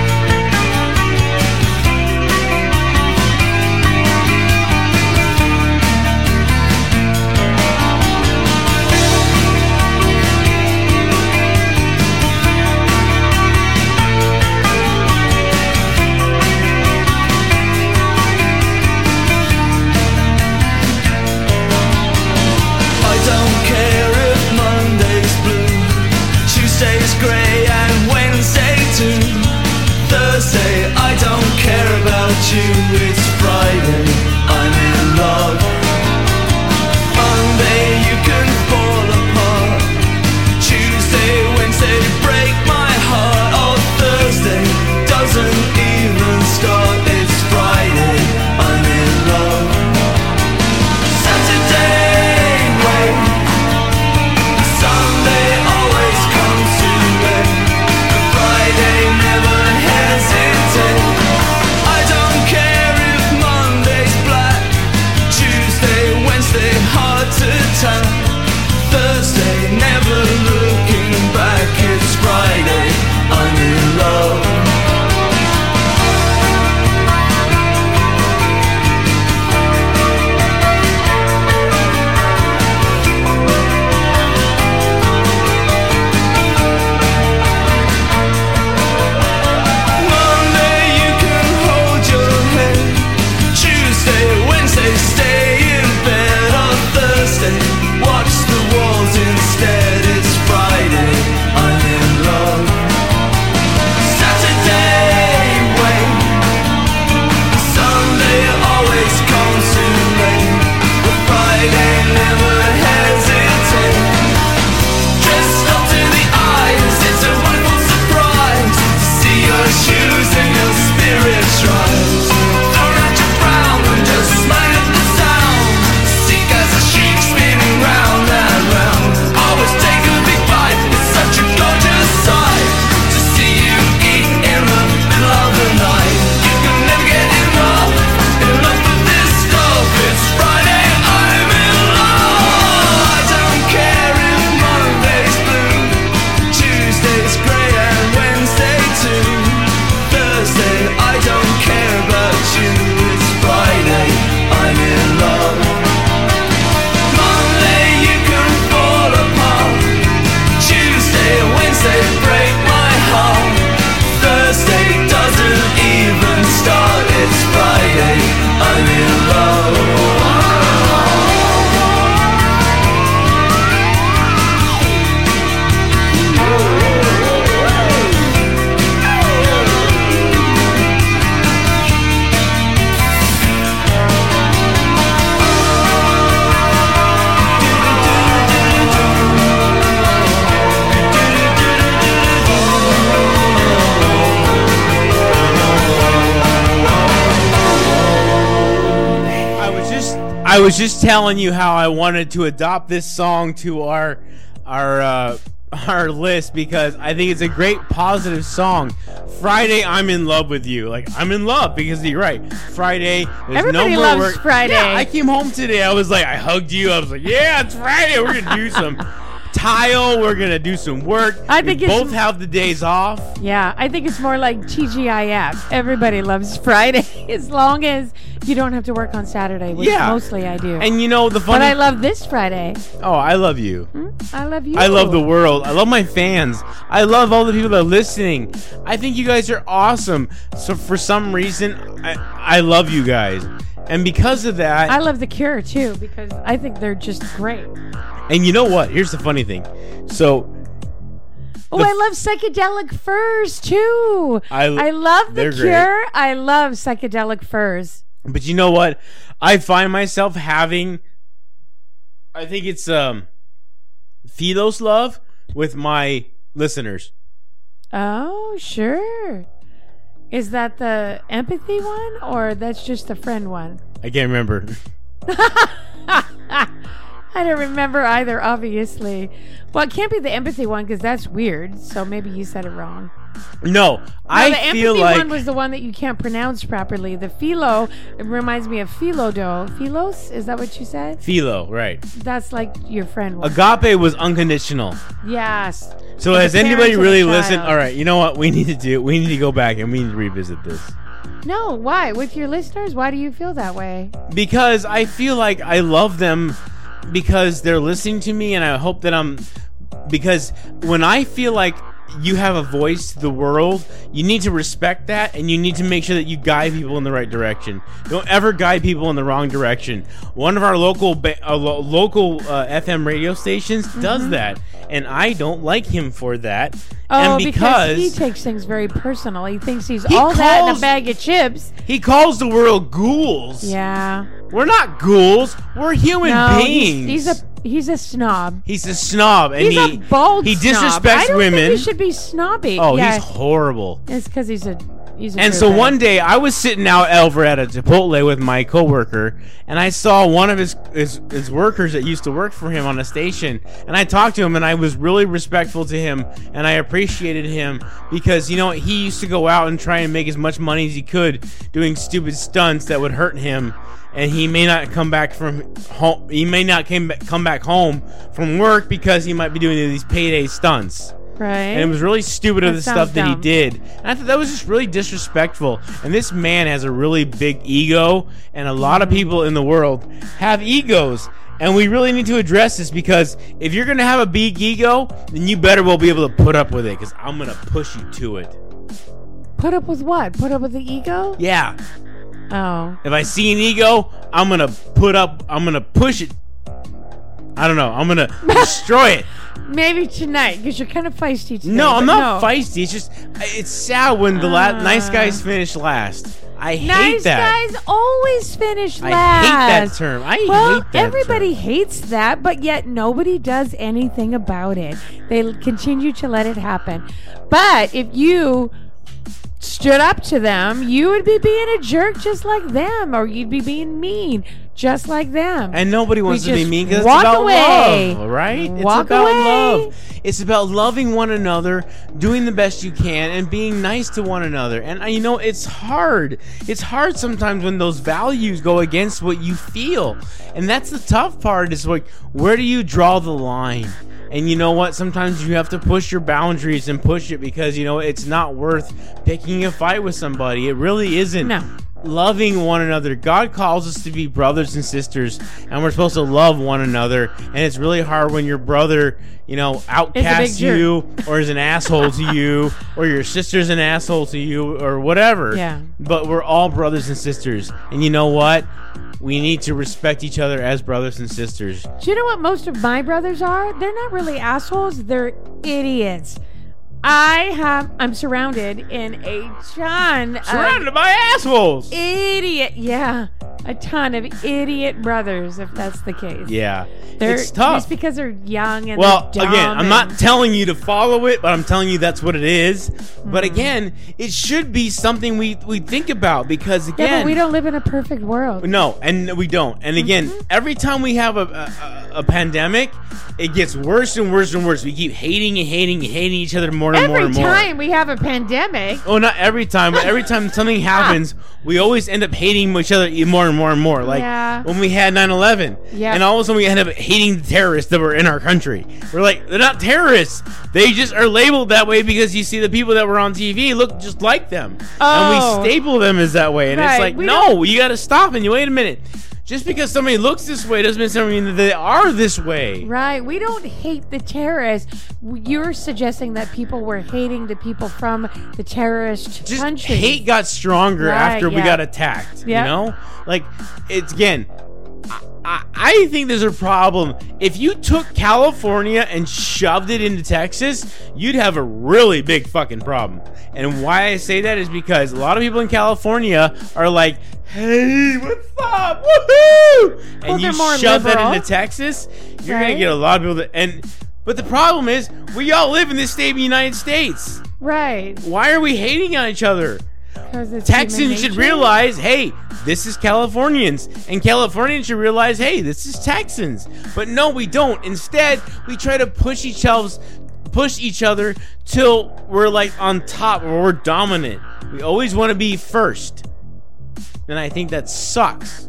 Telling you how I wanted to adopt this song to our our uh, our list because I think it's a great positive song. Friday, I'm in love with you. Like I'm in love because you're right. Friday, there's Everybody no more loves work. Friday. Yeah, I came home today. I was like, I hugged you. I was like, yeah, it's Friday. We're gonna do some tile. We're gonna do some work. I think we it's- both have the days off. Yeah, I think it's more like TGIF. Everybody loves Friday as long as you don't have to work on Saturday, which Yeah. mostly I do. And you know the funny. but. I love this Friday. oh, I love you. Hmm? I love you. I love the world. I love my fans. I love all the people that are listening. I think you guys are awesome. So for some reason, I, I love you guys. And because of that, I love the Cure too because I think they're just great. and you know what? Here's the funny thing. So Oh, I love psychedelic furs too. I- I love the they're great. Cure. I love psychedelic furs. But you know what? I find myself having I think it's um Philos love with my listeners. Oh, sure. Is that the empathy one or that's just the friend one? I can't remember. I don't remember either, obviously. Well, it can't be the empathy one because that's weird. So maybe you said it wrong. No, I the feel empathy like one was the one that you can't pronounce properly. The philo it reminds me of philodo. Philos? Is that what you said? Philo, right. That's like your friend one. Agape was unconditional. yes. So Like has a parent anybody and a really listened? child. All right, you know what we need to do? We need to go back and we need to revisit this. No, why? With your listeners? Why do you feel that way? because I feel like I love them because they're listening to me and I hope that I'm because when I feel like you have a voice to the world, you need to respect that and you need to make sure that you guide people in the right direction. Don't ever guide people in the wrong direction. One of our local ba- uh, lo- local uh, FM radio stations does that and I don't like him for that. Oh, and because, because he takes things very personal. He thinks he's He all that in a bag of chips. he calls the world ghouls. Yeah. We're not ghouls. We're human No, beings. he's, he's a he's a snob. He's a snob, and He's he a bold he snob. disrespects I don't women. Think he should be snobby. oh, yeah, he's horrible. it's because he's a he's a And so dirtbag. one day I was sitting out over at a Chipotle with my coworker, and I saw one of his, his his workers that used to work for him on a station, and I talked to him, and I was really respectful to him, and I appreciated him because you know he used to go out and try and make as much money as he could doing stupid stunts that would hurt him. And he may not come back from home. He may not came back, come back home from work because he might be doing these payday stunts right? and it was really stupid of the stuff that he dumb. did. And I thought that was just really disrespectful. And this man has a really big ego, and a lot of people in the world have egos. And we really need to address this because if you're gonna have a big ego, then you better well be able to put up with it. Because I'm gonna push you to it. Put up with what? Put up with the ego? Yeah. Oh, If I see an ego, I'm gonna put up. I'm gonna push it. I don't know. I'm gonna destroy it. maybe tonight because you're kind of feisty today. No, I'm not no. feisty. It's just it's sad when the la- Uh. nice guys finish last. I hate Nice that. Nice guys always finish last. I hate that term. I well, hate that everybody term. hates that, but yet nobody does anything about it. They continue to let it happen. But if you stood up to them, you would be being a jerk just like them, or you'd be being mean just like them. And nobody wants to be mean because it's walk about away. love, right? Walk it's about away. love. It's about loving one another, doing the best you can, and being nice to one another. And uh, you know, it's hard. It's hard sometimes when those values go against what you feel, and that's the tough part. Is like, where do you draw the line? And you know what? Sometimes you have to push your boundaries and push it because you know it's not worth picking a fight with somebody. It really isn't No. Loving one another. God calls us to be brothers and sisters, and we're supposed to love one another. And it's really hard when your brother, you know, outcasts you, or is an asshole to you, or your sister's an asshole to you, or whatever. Yeah. But we're all brothers and sisters, and you know what? We need to respect each other as brothers and sisters. Do you know what most of my brothers are? They're not really assholes. They're idiots. I have. I'm surrounded in a ton Surrounded by assholes. idiot. Yeah, a ton of idiot brothers if that's the case. Yeah, They're, it's tough. Just because they're young and Well, again, I'm not telling you to follow it, but I'm telling you that's what it is. But Mm-hmm. again, it should be something we we think about because again, yeah, but we don't live in a perfect world. No, and we don't. And again, Mm-hmm. every time we have a, a, a pandemic, it gets worse and worse and worse. We keep hating and hating and hating each other more and more Every and more. time we have a pandemic, Oh, not every time, but every time something ah. happens, we always end up hating each other more and more and more. Like Yeah. when we had 9 11. Yeah. And all of a sudden we end up hating the terrorists that were in our country. We're like, they're not terrorists. They just are labeled that way because you see the people that were on TV look just like them. Oh. And we oh. staple them as that way. And it's like, we no, you got to stop and you wait a minute. Just because somebody looks this way doesn't mean that they are this way. right? We don't hate the terrorists. You're suggesting that people were hating the people from the terrorist just country. hate got stronger Right, after we got attacked. Yeah. You know, like it's again. I, think there's a problem. If you took California and shoved it into Texas, you'd have a really big fucking problem. And why I say that is because a lot of people in California are like, "Hey, what's up? Woohoo!" And Well, you shove that into Texas, you're gonna get a lot of people that and. But the problem is, we all live in this state of the United States. right? Why are we hating on each other? Texans should realize, hey, this is Californians, and Californians should realize, hey, this is Texans. But no, we don't. Instead, we try to push each other's push each other till we're like on top or we're dominant. We always want to be first. And I think that sucks.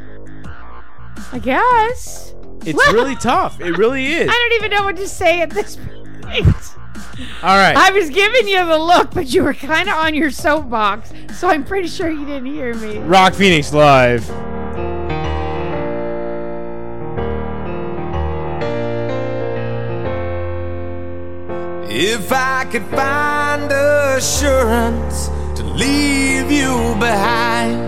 I guess. It's really tough. It really is. I don't even know what to say at this point. All right. I was giving you the look, but you were kind of on your soapbox, so I'm pretty sure you didn't hear me. Rock Phoenix live. If I could find assurance to leave you behind,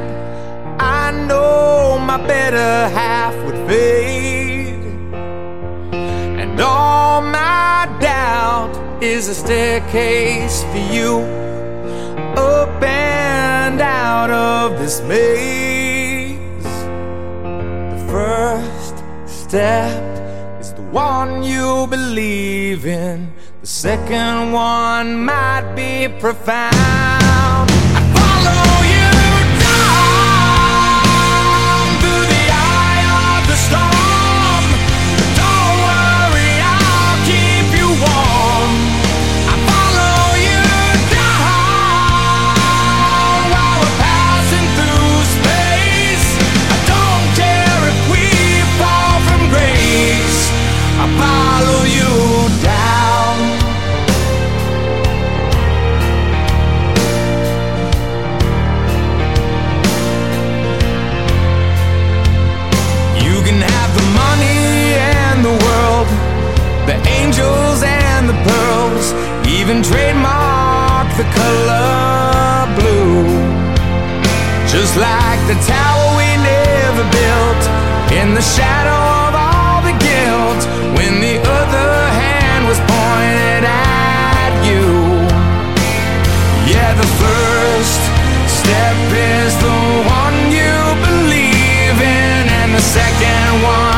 I know my better half would fade. And all my doubt is a staircase for you up and out of this maze. The first step is the one you believe in. The second one might be profound. Angels and the pearls, even trademark the color blue. Just like the tower we never built, in the shadow of all the guilt, when the other hand was pointed at you. Yeah, the first step is the one you believe in, and the second one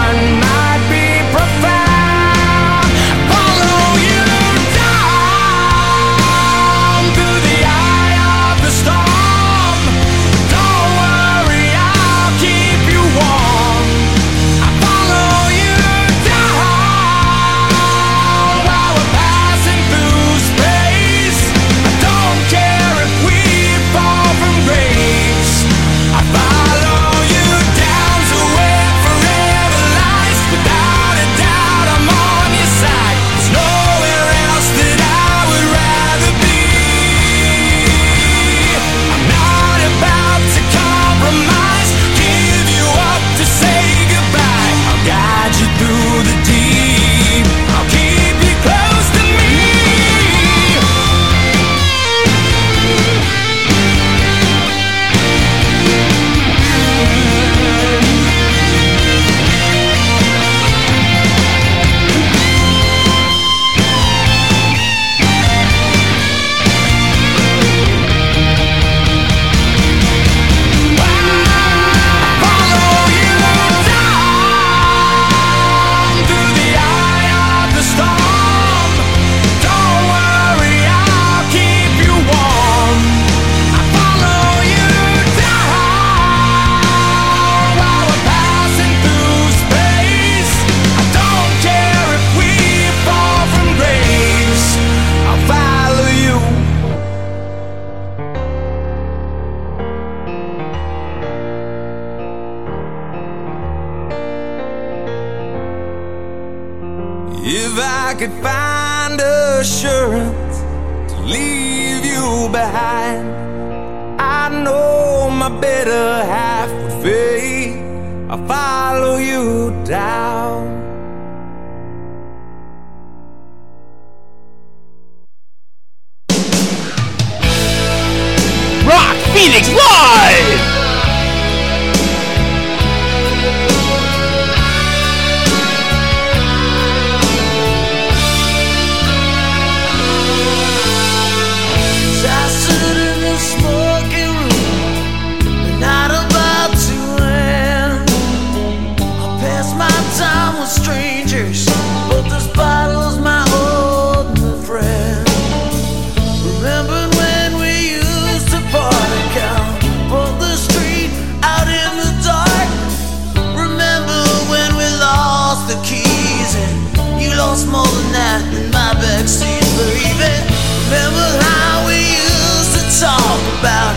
talk about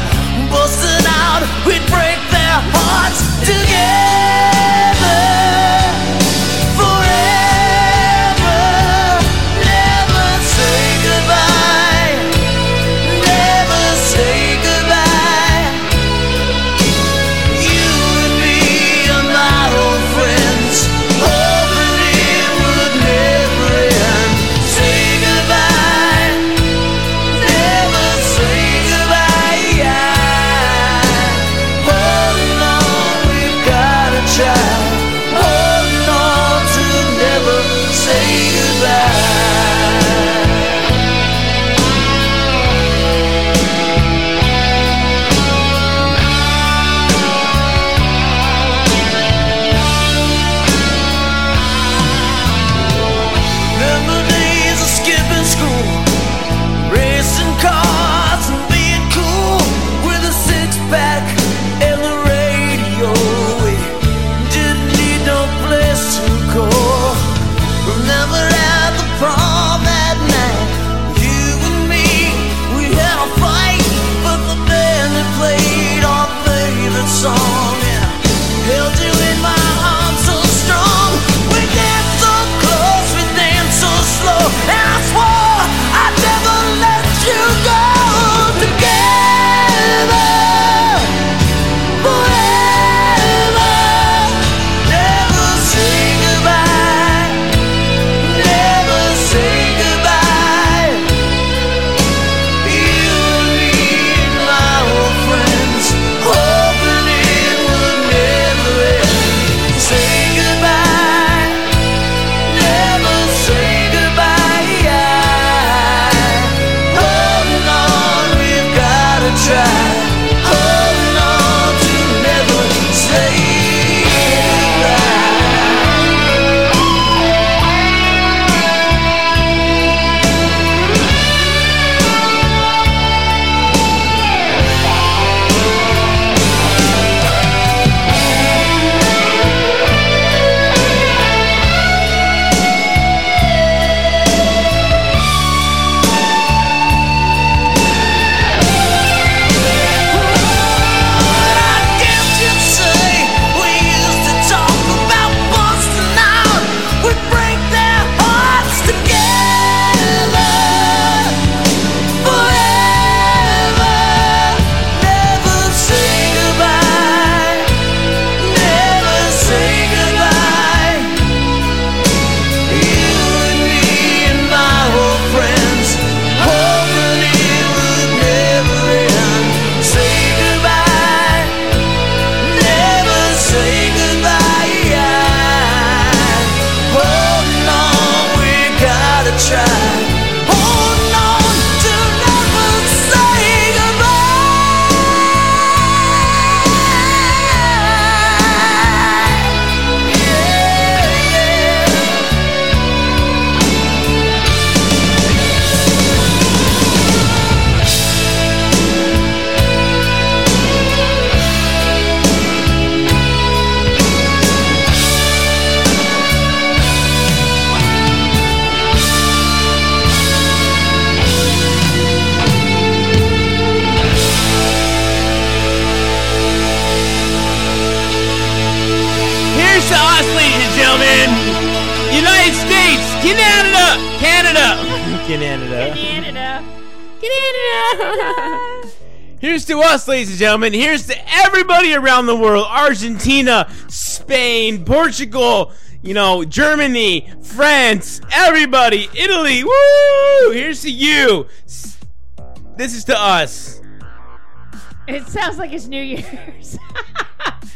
Canada! Canada. Canada. Canada. Here's to us, ladies and gentlemen. Here's to everybody around the world Argentina, Spain, Portugal, you know, Germany, France, everybody, Italy. Woo! Here's to you. This is to us. it sounds like it's New Year's.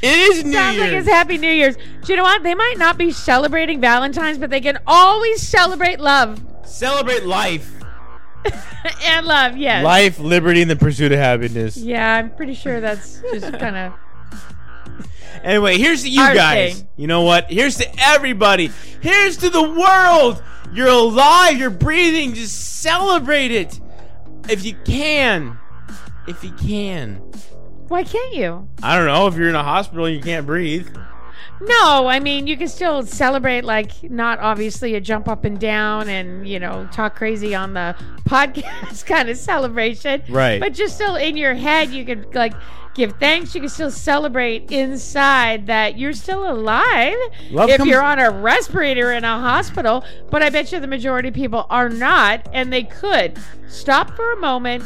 It is New Year's. sounds like it's Happy New Year's. Do you know what? They might not be celebrating Valentine's, but they can always celebrate love Celebrate life. and love. Yes. Life, liberty, and the pursuit of happiness. Yeah, I'm pretty sure that's just kind of. Anyway, here's to you Our guys. thing. You know what? Here's to everybody. Here's to the world. You're alive. You're breathing. Just celebrate it. If you can. If you can. Why can't you? I don't know. If you're in a hospital you can't breathe. No, I mean you can still celebrate like not obviously a jump up and down and you know talk crazy on the podcast kind of celebration. Right. But just still in your head you could like give thanks. You can still celebrate inside that you're still alive. Love if comes- you're on a respirator in a hospital, but I bet you the majority of people are not and they could stop for a moment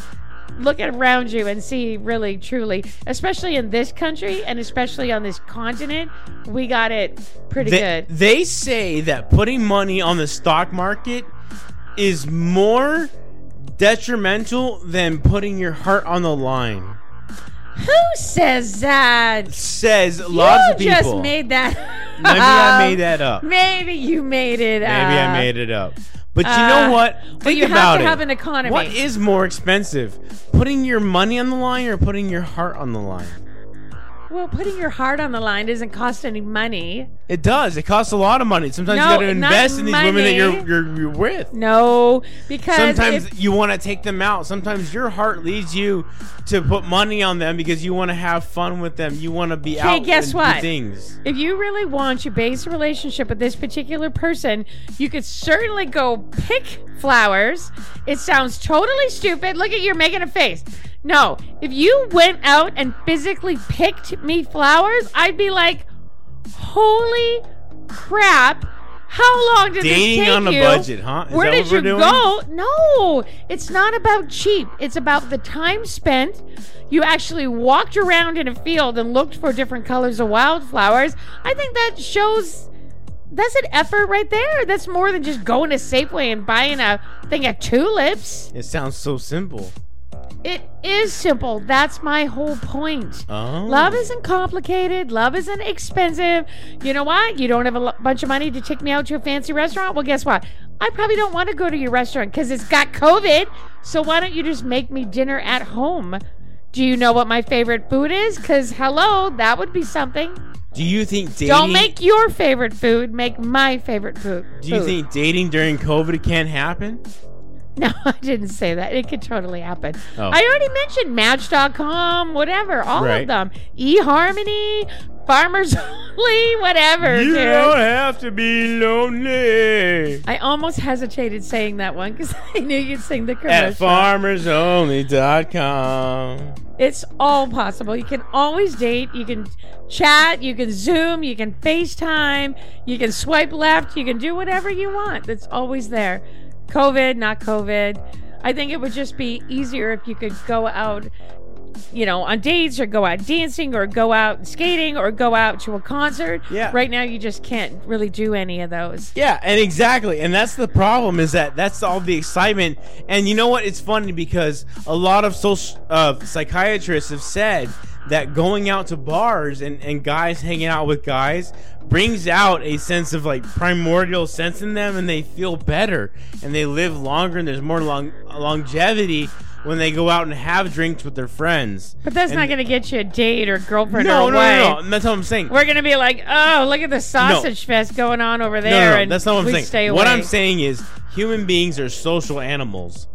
look around you and see really truly especially in this country and especially on this continent we got it pretty They, good they say that putting money on the stock market is more detrimental than putting your heart on the line. who says that Says you lots of people. You just made that Maybe I made that up. maybe you made it Maybe up. I made it up. But you Uh, know what? but Think you have about to it. have an economy. What is more expensive? Putting your money on the line or putting your heart on the line? Well putting your heart on the line doesn't cost any money It does. It costs a lot of money. Sometimes No, you got to invest in these women that you're you're, you're with. no because Sometimes if- you want to take them out. Sometimes your heart leads you to put money on them because you want to have fun with them. You want to be Okay, out guess what? things. If you really want to base a relationship with this particular person, you could certainly go pick flowers. It sounds totally stupid. Look at you're making a face. No, if you went out and physically picked me flowers, I'd be like, holy crap. How long did Dating this take on a you? budget, huh? Is Where that did you doing? go? No, it's not about cheap. It's about the time spent. You actually walked around in a field and looked for different colors of wildflowers. I think that shows that's an effort right there. That's more than just going to Safeway and buying a thing of tulips. It sounds so simple. It is simple. That's my whole point. Oh. Love isn't complicated. Love isn't expensive. You know what? You don't have a bunch of money to take me out to a fancy restaurant? Well, guess what? I probably don't want to go to your restaurant because it's got COVID. So why don't you just make me dinner at home? Do you know what my favorite food is? Because, hello, that would be something. Do you think dating? Don't make your favorite food, make my favorite food. Do you food. think dating during COVID can't happen? No, I didn't say that. It could totally happen. Oh. I already mentioned Match.com, whatever, all Right. of them. eHarmony, Farmers Only, whatever. You dude. don't have to be lonely. I almost hesitated saying that one because I knew you'd sing the At commercial. farmersonly.com. it's all possible. You can always date. You can chat. You can Zoom. You can FaceTime. You can swipe left. You can do whatever you want. That's always there. COVID, not COVID. I think it would just be easier if you could go out, you know, on dates or go out dancing or go out skating or go out to a concert. Yeah. Right now, you just can't really do any of those. Yeah, and exactly, and that's the problem is that that's all the excitement. And you know what? It's funny because a lot of social uh, psychiatrists have said that going out to bars and, and guys hanging out with guys brings out a sense of like primordial sense in them, and they feel better and they live longer, and there's more long longevity when they go out and have drinks with their friends. But that's And- not going to get you a date or girlfriend No, or no, wife. no, no, That's what I'm saying. We're gonna be like, oh, look at the sausage fest going on over there. No, no, no, and that's not what I'm saying. Stay What. I'm saying is human beings are social animals.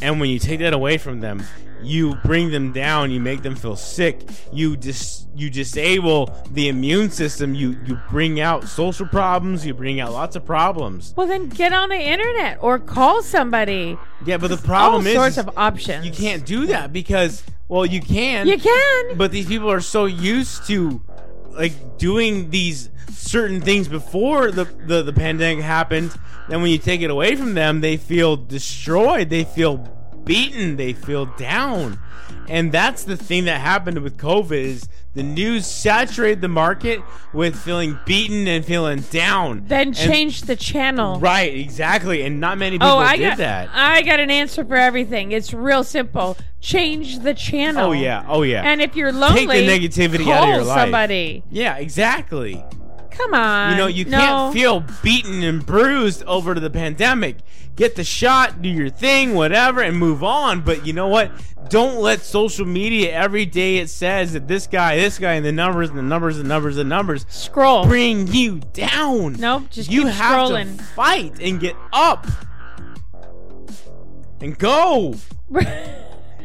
And when you take that away from them, you bring them down, you make them feel sick, you dis- you disable the immune system, you you bring out social problems, you bring out lots of problems. Well, then get on the internet or call somebody. Yeah, but the problem All is sorts of options. you can't do that because well, you can. You can. But these people are so used to like doing these certain things before the, the the pandemic happened. Then when you take it away from them, they feel destroyed. They feel beaten. They feel down. And that's the thing that happened with COVID is the news saturated the market with feeling beaten and feeling down. Then And- change the channel. Right, exactly. And not many people Oh, I did got that. I got an answer for everything. It's real simple. Change the channel. oh yeah, oh yeah. And if you're lonely, Take the negativity call out of your life. somebody. yeah, exactly. Come on. You know, you No. can't feel beaten and bruised over to the pandemic. Get the shot, do your thing, whatever, and move on. But you know what? Don't let social media every day it says that this guy, this guy, and the numbers, and the numbers, and numbers, and numbers scroll. bring you down. Nope, just you keep have scrolling. to fight and get up and go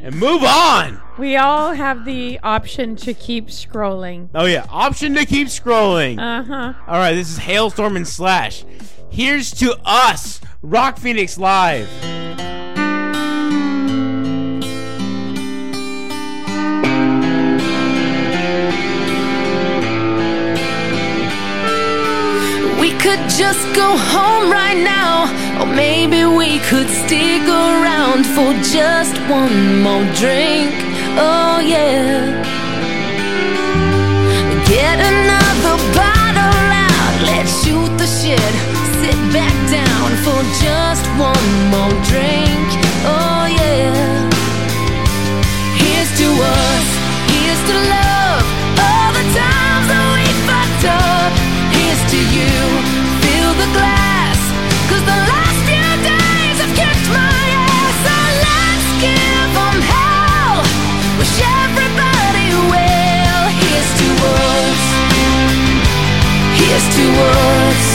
and move on. we all have the option to keep scrolling. Oh yeah, option to keep scrolling. Uh huh. All right, this is Halestorm and Slash. Here's to us, Rock Phoenix Live. Just go home right now, or maybe we could stick around for just one more drink. Oh, yeah. Get another bottle out, let's shoot the shit. Sit back down for just one more drink. Oh, yeah. Here's to us, here's to us.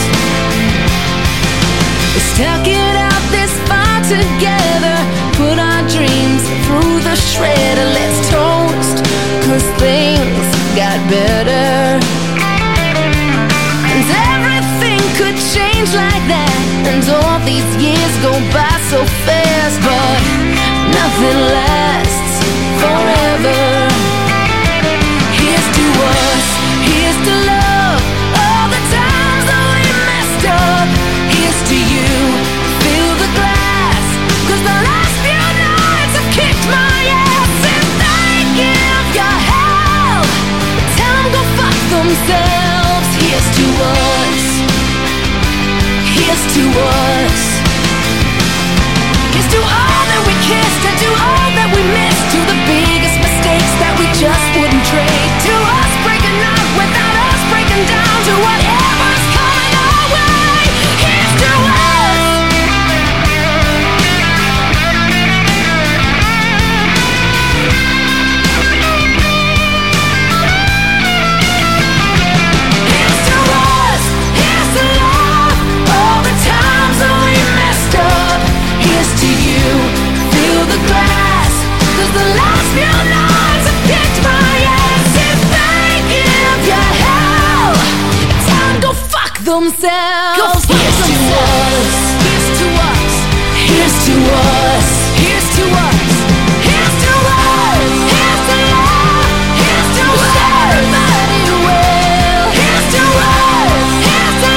We stuck it out this far together. Put our dreams through the shredder. Let's toast, cause things got better. And everything could change like that. And all these years go by so fast. But nothing lasts here's to us. Themselves. here's to us, here's to us, here's to us, here's to us, here's to us, here's to here's to. Here's to us, here's to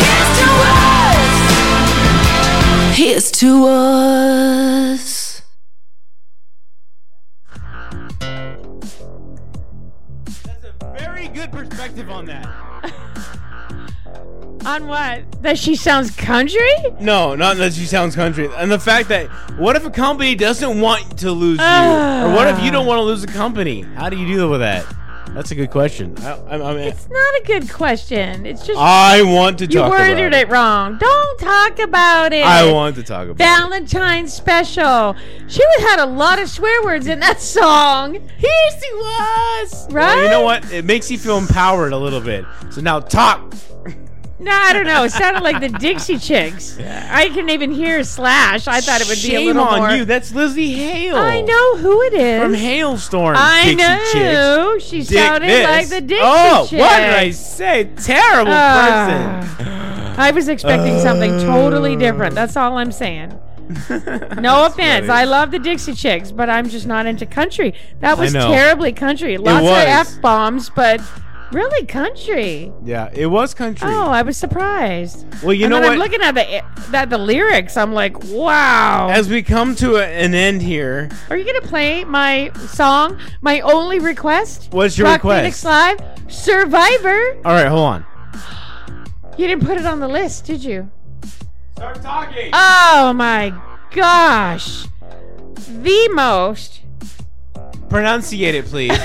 here's to us, here's to us. On what? That she sounds country? No, not that she sounds country. And the fact that what if a company doesn't want to lose you? Or what if you don't want to lose a company? How do you deal with that? That's a good question. I, I, I mean, It's not a good question. It's just I want to you talk worded about it wrong. Don't talk about it. I want to talk about it. Valentine's special. She had a lot of swear words in that song. Here she was. Right? Well, you know what? It makes you feel empowered a little bit. So now talk. No, I don't know. It sounded like the Dixie Chicks. I couldn't even hear Slash. I thought it would be a Shame little on more. you. That's Lzzy Hale. I know who it is. From Halestorm. I Dixie know. Chicks. She Dick sounded this. like the Dixie Oh, Chicks. what did I say? Terrible Ah. person. I was expecting something totally different. That's all I'm saying. No offense. I love the Dixie Chicks, but I'm just not into country. That was know. terribly country. Lots was. of F bombs, but Really country. Yeah, it was country. Oh, I was surprised. well, you and know then what? I'm looking at the at the lyrics. I'm like, wow. As we come to a, an end here, Are you gonna play my song? My only request? What's your Rock request? Phoenix Live, Survivor. all right, hold on. You didn't put it on the list, did you? Start talking. Oh my gosh. The most Pronunciate it, please.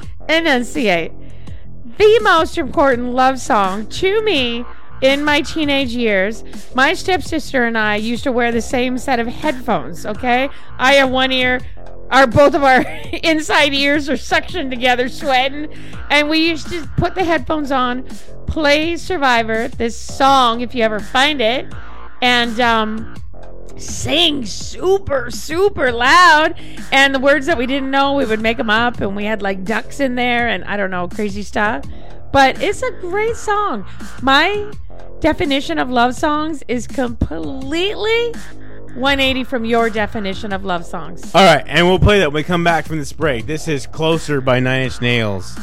enunciate. The most important love song to me in my teenage years. My stepsister and I used to wear the same set of headphones, okay? I have one ear, our both of our inside ears are suctioned together, sweating, and we used to put the headphones on, play Survivor, this song if you ever find it, and um sing super super loud and the words that we didn't know we would make them up and we had like ducks in there and i don't know crazy stuff but it's a great song my definition of love songs is completely 180 from your definition of love songs all right, and we'll play that when we come back from this break. This is Closer by Nine Inch Nails.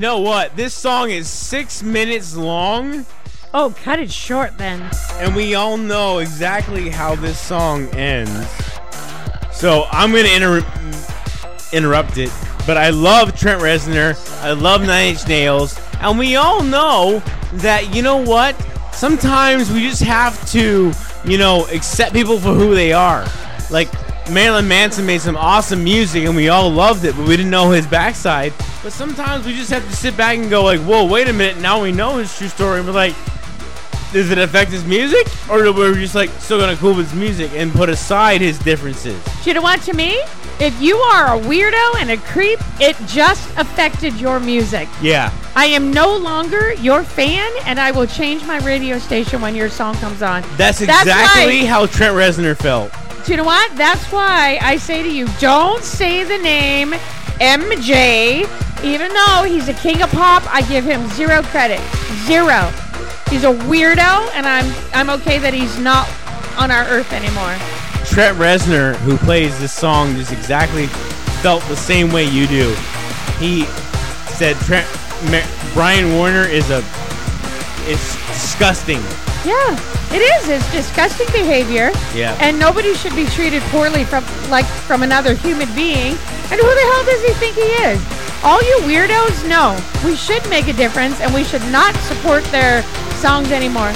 You know what? This song is six minutes long, Oh, cut it short then. and we all know exactly how this song ends. So I'm gonna inter- interrupt it. But I love Trent Reznor. I love Nine Inch Nails, and we all know that you know what? Sometimes we just have to, you know, accept people for who they are. Like Marilyn Manson made some awesome music, and we all loved it, but we didn't know his backside. But sometimes we just have to sit back and go like, "Whoa, wait a minute! Now we know his true story." And we're like, does it affect his music, or are we just like still gonna cool with his music and put aside his differences? You know what to me? If you are a weirdo and a creep, it just affected your music. Yeah, I am no longer your fan, and I will change my radio station when your song comes on. that's That's exactly right. how Trent Reznor felt. Do you know what? That's why I say to you, don't say the name MJ. Even though he's a king of pop, I give him zero credit. Zero. He's a weirdo, and I'm I'm okay that he's not on our earth anymore. Trent Reznor, who plays this song, just exactly felt the same way you do. He said Trent Brian Warner is a it's disgusting. Yeah, it is. It's disgusting behavior. Yeah. And nobody should be treated poorly from like from another human being. And who the hell does he think he is? All you weirdos, no. We should make a difference and we should not support their songs anymore.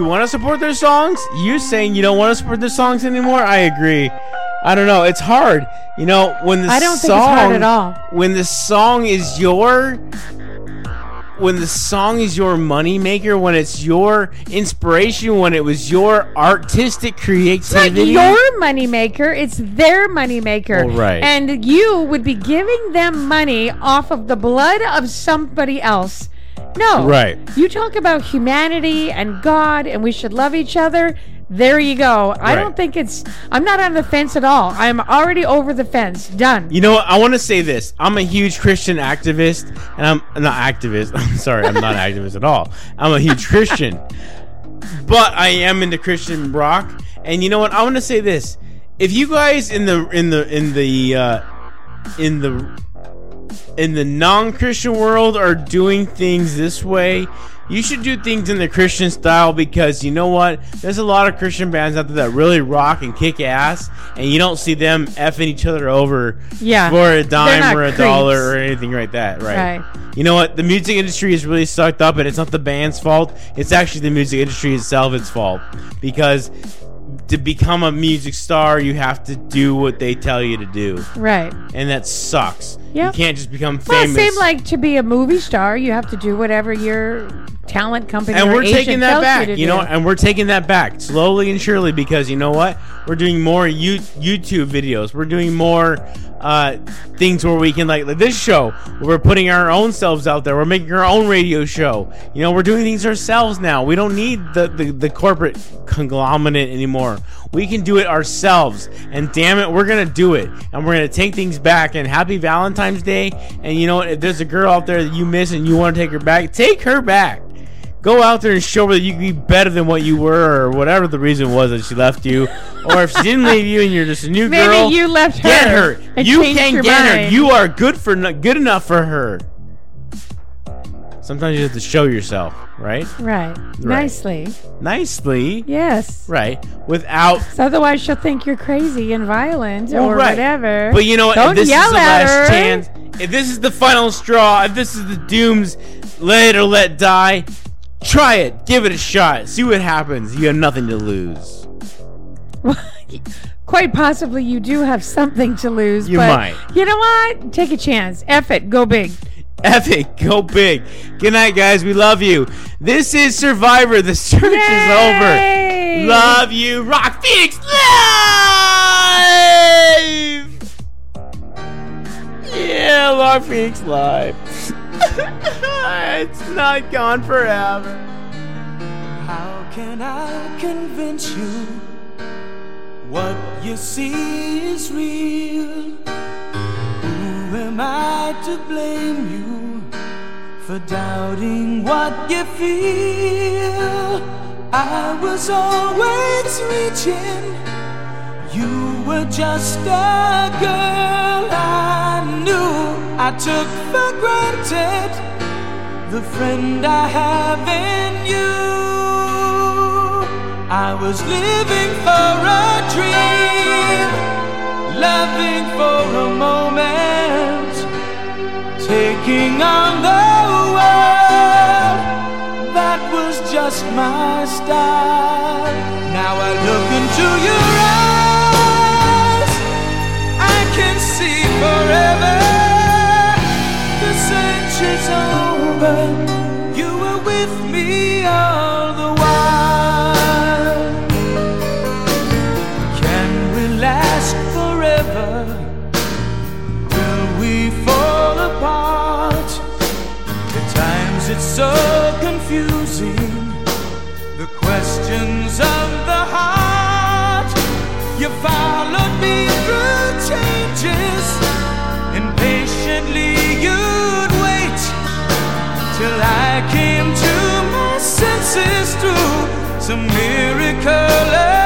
You want to support their songs? You saying you don't want to support their songs anymore? I agree. I don't know. It's hard. You know, when the I don't think song, it's hard at all. When the song is your when the song is your moneymaker, when it's your inspiration, when it was your artistic It's not creativity. your moneymaker, it's their moneymaker. Well, right. And you would be giving them money off of the blood of somebody else. No. Right. You talk about humanity and God and we should love each other. There you go. I Right. don't think it's I'm not on the fence at all. I'm already over the fence. Done. You know what? I want to say this. I'm a huge Christian activist, and I'm not activist. I'm sorry, I'm not activist at all. I'm a huge Christian, but I am into Christian rock. And you know what? I want to say this. If you guys in the in the in the uh, in the in the non-Christian world are doing things this way, you should do things in the Christian style because you know what? There's a lot of Christian bands out there that really rock and kick ass, and you don't see them effing each other over Yeah. for a dime or a creeps. dollar or anything like that, right? Right. You know what? The music industry is really sucked up, and it's not the band's fault. It's actually the music industry itself its fault because to become a music star, you have to do what they tell you to do, Right. and that sucks. Yep. You can't just become famous. Well, same like to be a movie star, you have to do whatever your talent company and we're taking that back, you, you, know, and we're taking that back slowly and surely because you know what? We're doing more you, YouTube videos. We're doing more uh, things where we can like, like this show. We're putting our own selves out there. We're making our own radio show. You know, we're doing things ourselves now. We don't need the the, the corporate conglomerate anymore. We can do it ourselves. And damn it, we're gonna do it. And we're gonna take things back. And happy Valentine's Day. And you know what? If there's a girl out there that you miss and you want to take her back, take her back go out there and show her that you can be better than what you were, or whatever the reason was that she left you, or if she didn't leave you and you're just a new Maybe girl, you left her. get her. You can get her. You are good for good enough for her. Sometimes you have to show yourself, right? Right. Nicely. Nicely, Yes. right? Without. So otherwise she'll think you're crazy and violent Well, or right. whatever. But you know what? Don't if this yell is the at last her. chance, if this is the final straw, if this is the dooms, let it or let die, try it. Give it a shot. See what happens. You have nothing to lose. Quite possibly you do have something to lose. You but might. You know what? Take a chance. F it. Go big. epic. Go big. Good night, guys. We love you. This is Survivor. The search Yay! is over. Love you. Rock Phoenix Live! Yeah, Rock Phoenix Live. it's not gone forever. How can I convince you what you see is real? am I to blame you for doubting what you feel? I was always reaching, you were just a girl I knew. I took for granted the friend I have in you. I was living for a dream. Loving for a moment, taking on the world. That was just my style. Now I look into your eyes, I can see forever. The search is over. a miracle.